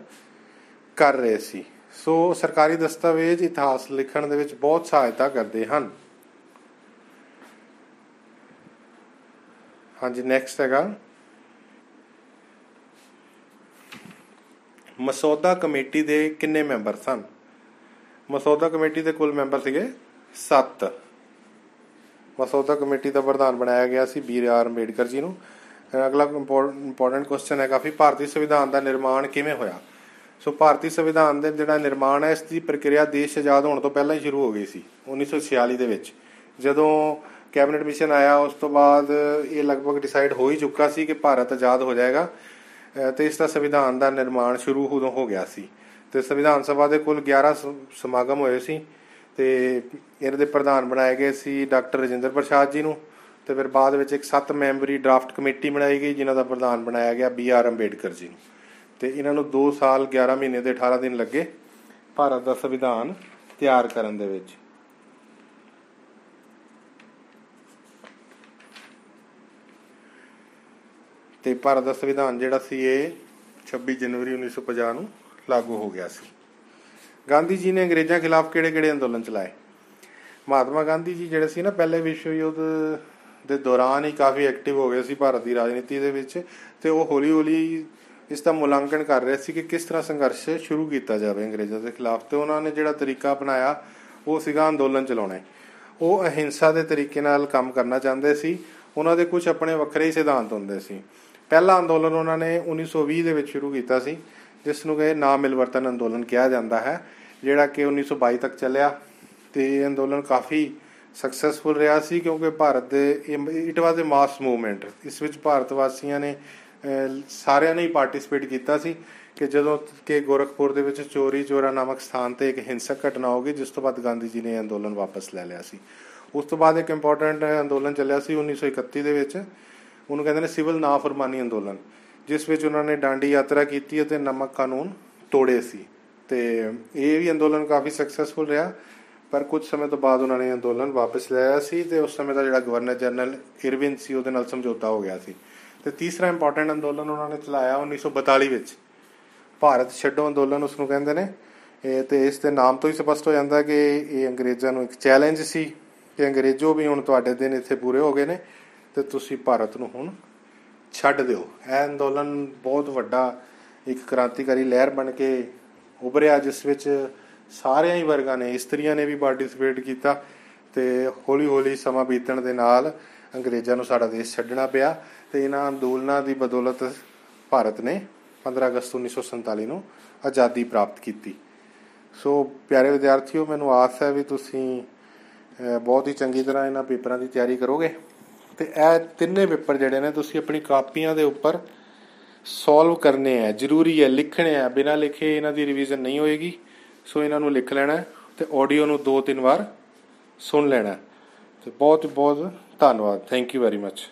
ਕਰ ਰਹੇ ਸੀ। ਸੋ ਸਰਕਾਰੀ ਦਸਤਾਵੇਜ਼ ਇਤਿਹਾਸ ਲਿਖਣ ਦੇ ਵਿੱਚ ਬਹੁਤ ਸਹਾਇਤਾ ਕਰਦੇ ਹਨ। ਹਾਂਜੀ ਨੈਕਸਟ ਹੈਗਾ। ਮਸੌਦਾ ਕਮੇਟੀ ਦੇ ਕਿੰਨੇ ਮੈਂਬਰ ਸਨ? ਮਸੌਦਾ ਕਮੇਟੀ ਦੇ ਕੁੱਲ ਮੈਂਬਰ ਸੀਗੇ 7 ਮਸੌਦਾ ਕਮੇਟੀ ਦਾ ਪ੍ਰਧਾਨ ਬਣਾਇਆ ਗਿਆ ਸੀ ਬੀਰ ਆਰ ਅੰਬੇਡਕਰ ਜੀ ਨੂੰ। ਅਗਲਾ ਇੰਪੋਰਟੈਂਟ ਕੁਐਸਚਨ ਹੈ, ਕਾਫੀ ਭਾਰਤੀ ਸੰਵਿਧਾਨ ਦਾ ਨਿਰਮਾਣ ਕਿਵੇਂ ਹੋਇਆ? ਸੋ ਭਾਰਤੀ ਸੰਵਿਧਾਨ ਦੇ ਜਿਹੜਾ ਨਿਰਮਾਣ ਹੈ, ਇਸ ਦੀ ਪ੍ਰਕਿਰਿਆ ਦੇਸ਼ ਆਜ਼ਾਦ ਹੋਣ ਤੋਂ ਪਹਿਲਾਂ ਹੀ ਸ਼ੁਰੂ ਹੋ ਗਈ ਸੀ 1946 ਦੇ ਵਿੱਚ। ਜਦੋਂ ਕੈਬਨਿਟ ਮਿਸ਼ਨ ਆਇਆ, ਉਸ ਤੋਂ ਬਾਅਦ ਇਹ ਲਗਭਗ ਡਿਸਾਈਡ ਹੋ ਹੀ ਚੁੱਕਾ ਸੀ ਕਿ ਭਾਰਤ ਆਜ਼ਾਦ ਹੋ ਜਾਏਗਾ। ਤੇ ਇਸ ਦਾ ਸੰਵਿਧਾਨ ਦਾ ਨਿਰਮਾਣ ਸ਼ੁਰੂ ਉਦੋਂ ਹੋ ਗਿਆ ਸੀ। ਤੇ ਸੰਵਿਧਾਨ ਸਭਾ ਦੇ ਕੁੱਲ 11 ਸਮਾਗਮ ਹੋਏ ਸੀ। ਤੇ ਇਹਨਾਂ ਦੇ ਪ੍ਰਧਾਨ ਬਣਾਏ ਗਏ ਸੀ ਡਾਕਟਰ ਰਜਿੰਦਰ ਪ੍ਰਸਾਦ ਜੀ ਨੂੰ ਤੇ ਫਿਰ ਬਾਅਦ ਵਿੱਚ ਇੱਕ 7 ਮੈਂਬਰੀ ਡਰਾਫਟ ਕਮੇਟੀ ਬਣਾਈ ਗਈ, ਜਿਨ੍ਹਾਂ ਦਾ ਪ੍ਰਧਾਨ ਬਣਾਇਆ ਗਿਆ ਬੀ ਆਰ ਅੰਬੇਡਕਰ ਜੀ ਨੂੰ। ਤੇ ਇਹਨਾਂ ਨੂੰ 2 ਸਾਲ 11 ਮਹੀਨੇ ਦੇ 18 ਦਿਨ ਲੱਗੇ ਭਾਰਤ ਦਾ ਸੰਵਿਧਾਨ ਤਿਆਰ ਕਰਨ ਦੇ ਵਿੱਚ। ਤੇ ਭਾਰਤ ਦਾ ਸੰਵਿਧਾਨ ਜਿਹੜਾ ਸੀ ਇਹ 26 ਜਨਵਰੀ 1950 ਨੂੰ ਲਾਗੂ ਹੋ ਗਿਆ ਸੀ। ਗਾਂਧੀ ਜੀ ਨੇ ਅੰਗਰੇਜ਼ਾਂ ਖਿਲਾਫ ਕਿਹੜੇ-ਕਿਹੜੇ ਅੰਦੋਲਨ ਚਲਾਏ? ਮਹਾਤਮਾ ਗਾਂਧੀ ਜੀ ਜਿਹੜੇ ਸੀ ਨਾ, ਪਹਿਲੇ ਵਿਸ਼ਵ ਯੁੱਧ ਦੇ ਦੌਰਾਨ ਹੀ ਕਾਫੀ ਐਕਟਿਵ ਹੋ ਗਏ ਸੀ ਭਾਰਤ ਦੀ ਰਾਜਨੀਤੀ ਦੇ ਵਿੱਚ ਤੇ ਉਹ ਹੌਲੀ-ਹੌਲੀ ਇਸ ਦਾ ਮੁਲਾਂਕਣ ਕਰ ਰਹੇ ਸੀ ਕਿ ਕਿਸ ਤਰ੍ਹਾਂ ਸੰਘਰਸ਼ ਸ਼ੁਰੂ ਕੀਤਾ ਜਾਵੇ ਅੰਗਰੇਜ਼ਾਂ ਦੇ ਖਿਲਾਫ ਤੇ ਉਹਨਾਂ ਨੇ ਜਿਹੜਾ ਤਰੀਕਾ ਅਪਣਾਇਆ, ਉਹ ਸੀਗਾ ਅੰਦੋਲਨ ਚਲਾਉਣਾ। ਉਹ ਅਹਿੰਸਾ ਦੇ ਤਰੀਕੇ ਨਾਲ ਕੰਮ ਕਰਨਾ ਚਾਹੁੰਦੇ ਸੀ, ਉਹਨਾਂ ਦੇ ਕੁਝ ਆਪਣੇ ਵੱਖਰੇ ਹੀ ਸਿਧਾਂਤ ਹੁੰਦੇ ਸੀ। ਪਹਿਲਾ ਅੰਦੋਲਨ ਉਹਨਾਂ ਨੇ 1920 ਦੇ ਵਿੱਚ ਸ਼ੁਰੂ ਕੀਤਾ ਸੀ, ਜਿਸ ਨੂੰ ਕਿ ਨਾ ਮਿਲਵਰਤਨ ਅੰਦੋਲਨ ਕਿਹਾ ਜਾਂਦਾ ਹੈ। ਜਿਹੜਾ ਕਿ 1922 ਤੱਕ ਚੱਲਿਆ ਤੇ ਇਹ ਅੰਦੋਲਨ ਕਾਫੀ ਸਕਸੈਸਫੁਲ ਰਿਹਾ ਸੀ ਕਿਉਂਕਿ ਭਾਰਤ ਦੇ it was a mass movement ਇਸ ਵਿੱਚ ਭਾਰਤ ਵਾਸੀਆਂ ਨੇ ਸਾਰਿਆਂ ਨੇ ਪਾਰਟਿਸਿਪੇਟ ਕੀਤਾ ਸੀ ਕਿ ਜਦੋਂ ਕਿ ਗੋਰਖਪੁਰ ਦੇ ਵਿੱਚ ਚੋਰੀ ਚੋਰਾ ਨਾਮਕ ਸਥਾਨ ਤੇ ਇੱਕ ਹਿੰਸਕ ਘਟਨਾ ਹੋ ਗਈ, ਜਿਸ ਤੋਂ ਬਾਅਦ ਗਾਂਧੀ ਜੀ ਨੇ ਅੰਦੋਲਨ ਵਾਪਸ ਲੈ ਲਿਆ ਸੀ। ਉਸ ਤੋਂ ਬਾਅਦ ਇੱਕ ਇੰਪੋਰਟੈਂਟ ਅੰਦੋਲਨ ਚੱਲਿਆ ਸੀ 1931 ਦੇ ਵਿੱਚ। ਉਹਨੂੰ ਕਹਿੰਦੇ ਨੇ ਸਿਵਲ ਨਾਫਰਮਾਨੀ ਅੰਦੋਲਨ, ਜਿਸ ਵਿੱਚ ਉਹਨਾਂ ਨੇ ਡਾਂਡੀ ਯਾਤਰਾ ਕੀਤੀ ਅਤੇ ਨਮਕ ਕਾਨੂੰਨ ਤੋੜੇ ਸੀ। ਤੇ ਇਹ ਵੀ ਅੰਦੋਲਨ ਕਾਫੀ ਸਕਸੈਸਫੁਲ ਰਿਹਾ, ਪਰ ਕੁਝ ਸਮੇਂ ਤੋਂ ਬਾਅਦ ਉਹਨਾਂ ਨੇ ਅੰਦੋਲਨ ਵਾਪਸ ਲਿਆ ਸੀ ਤੇ ਉਸ ਸਮੇਂ ਦਾ ਜਿਹੜਾ ਗਵਰਨਰ ਜਨਰਲ ਇਰਵਿਨ ਸੀ, ਉਹਦੇ ਨਾਲ ਸਮਝੌਤਾ ਹੋ ਗਿਆ ਸੀ। ਤੇ ਤੀਸਰਾ ਇੰਪੋਰਟੈਂਟ ਅੰਦੋਲਨ ਉਹਨਾਂ ਨੇ ਚਲਾਇਆ 1942 ਵਿੱਚ। ਭਾਰਤ ਛੱਡੋ ਅੰਦੋਲਨ ਉਸ ਨੂੰ ਕਹਿੰਦੇ ਨੇ। ਇਹ ਤੇ ਇਸ ਦੇ ਨਾਮ ਤੋਂ ਹੀ ਸਪਸ਼ਟ ਹੋ ਜਾਂਦਾ ਕਿ ਇਹ ਅੰਗਰੇਜ਼ਾਂ ਨੂੰ ਇੱਕ ਚੈਲੰਜ ਸੀ। ਕਿ ਅੰਗਰੇਜ਼ੋ ਵੀ ਹੁਣ ਤੁਹਾਡੇ ਦਿਨ ਇੱਥੇ ਪੂਰੇ ਹੋ ਗਏ ਨੇ, ਤੇ ਤੁਸੀਂ ਭਾਰਤ ਨੂੰ ਹੁਣ ਛੱਡ ਦਿਓ। ਇਹ ਅੰਦੋਲਨ ਬਹੁਤ ਵੱਡਾ ਇੱਕ ਕ੍ਰਾਂਤੀਕਾਰੀ ਲਹਿਰ ਬਣ ਕੇ ਉਭਰਿਆ ਜਿਸ ਵਿੱਚ ਸਾਰਿਆਂ ਹੀ ਵਰਗਾਂ ਨੇ ਇਸਤਰੀਆਂ ਨੇ ਵੀ ਪਾਰਟਿਸਿਪੇਟ ਕੀਤਾ ਤੇ ਹੌਲੀ ਹੌਲੀ ਸਮਾਂ ਬੀਤਣ ਦੇ ਨਾਲ ਅੰਗਰੇਜ਼ਾਂ ਨੂੰ ਸਾਡਾ ਦੇਸ਼ ਛੱਡਣਾ ਪਿਆ ਤੇ ਇਹਨਾਂ ਅੰਦੋਲਨਾਂ ਦੀ ਬਦੌਲਤ ਭਾਰਤ ਨੇ 15 ਅਗਸਤ 1947 ਨੂੰ ਆਜ਼ਾਦੀ ਪ੍ਰਾਪਤ ਕੀਤੀ। ਸੋ ਪਿਆਰੇ ਵਿਦਿਆਰਥੀਓ ਮੈਨੂੰ ਆਸ ਹੈ ਵੀ ਤੁਸੀਂ ਅ, ਬਹੁਤ ਹੀ ਚੰਗੀ ਤਰ੍ਹਾਂ ਇਹਨਾਂ ਪੇਪਰਾਂ ਦੀ ਤਿਆਰੀ ਕਰੋਗੇ ਤੇ ਇਹ ਤਿੰਨੇ ਪੇਪਰ ਜਿਹੜੇ ਨੇ ਤੁਸੀਂ ਆਪਣੀ ਕਾਪੀਆਂ ਦੇ ਉੱਪਰ ਸੋਲਵ ਕਰਨੇ ਆ, ਜ਼ਰੂਰੀ ਹੈ ਲਿਖਣੇ ਆ, ਬਿਨਾਂ ਲਿਖੇ ਇਹਨਾਂ ਦੀ ਰਿਵੀਜ਼ਨ ਨਹੀਂ ਹੋਏਗੀ। ਸੋ ਇਹਨਾਂ ਨੂੰ ਲਿਖ ਲੈਣਾ ਹੈ ਤੇ ਆਡੀਓ ਨੂੰ ਦੋ ਤਿੰਨ ਵਾਰ ਸੁਣ ਲੈਣਾ ਹੈ। ਤੇ ਬਹੁਤ ਬਹੁਤ ਧੰਨਵਾਦ। Thank you very much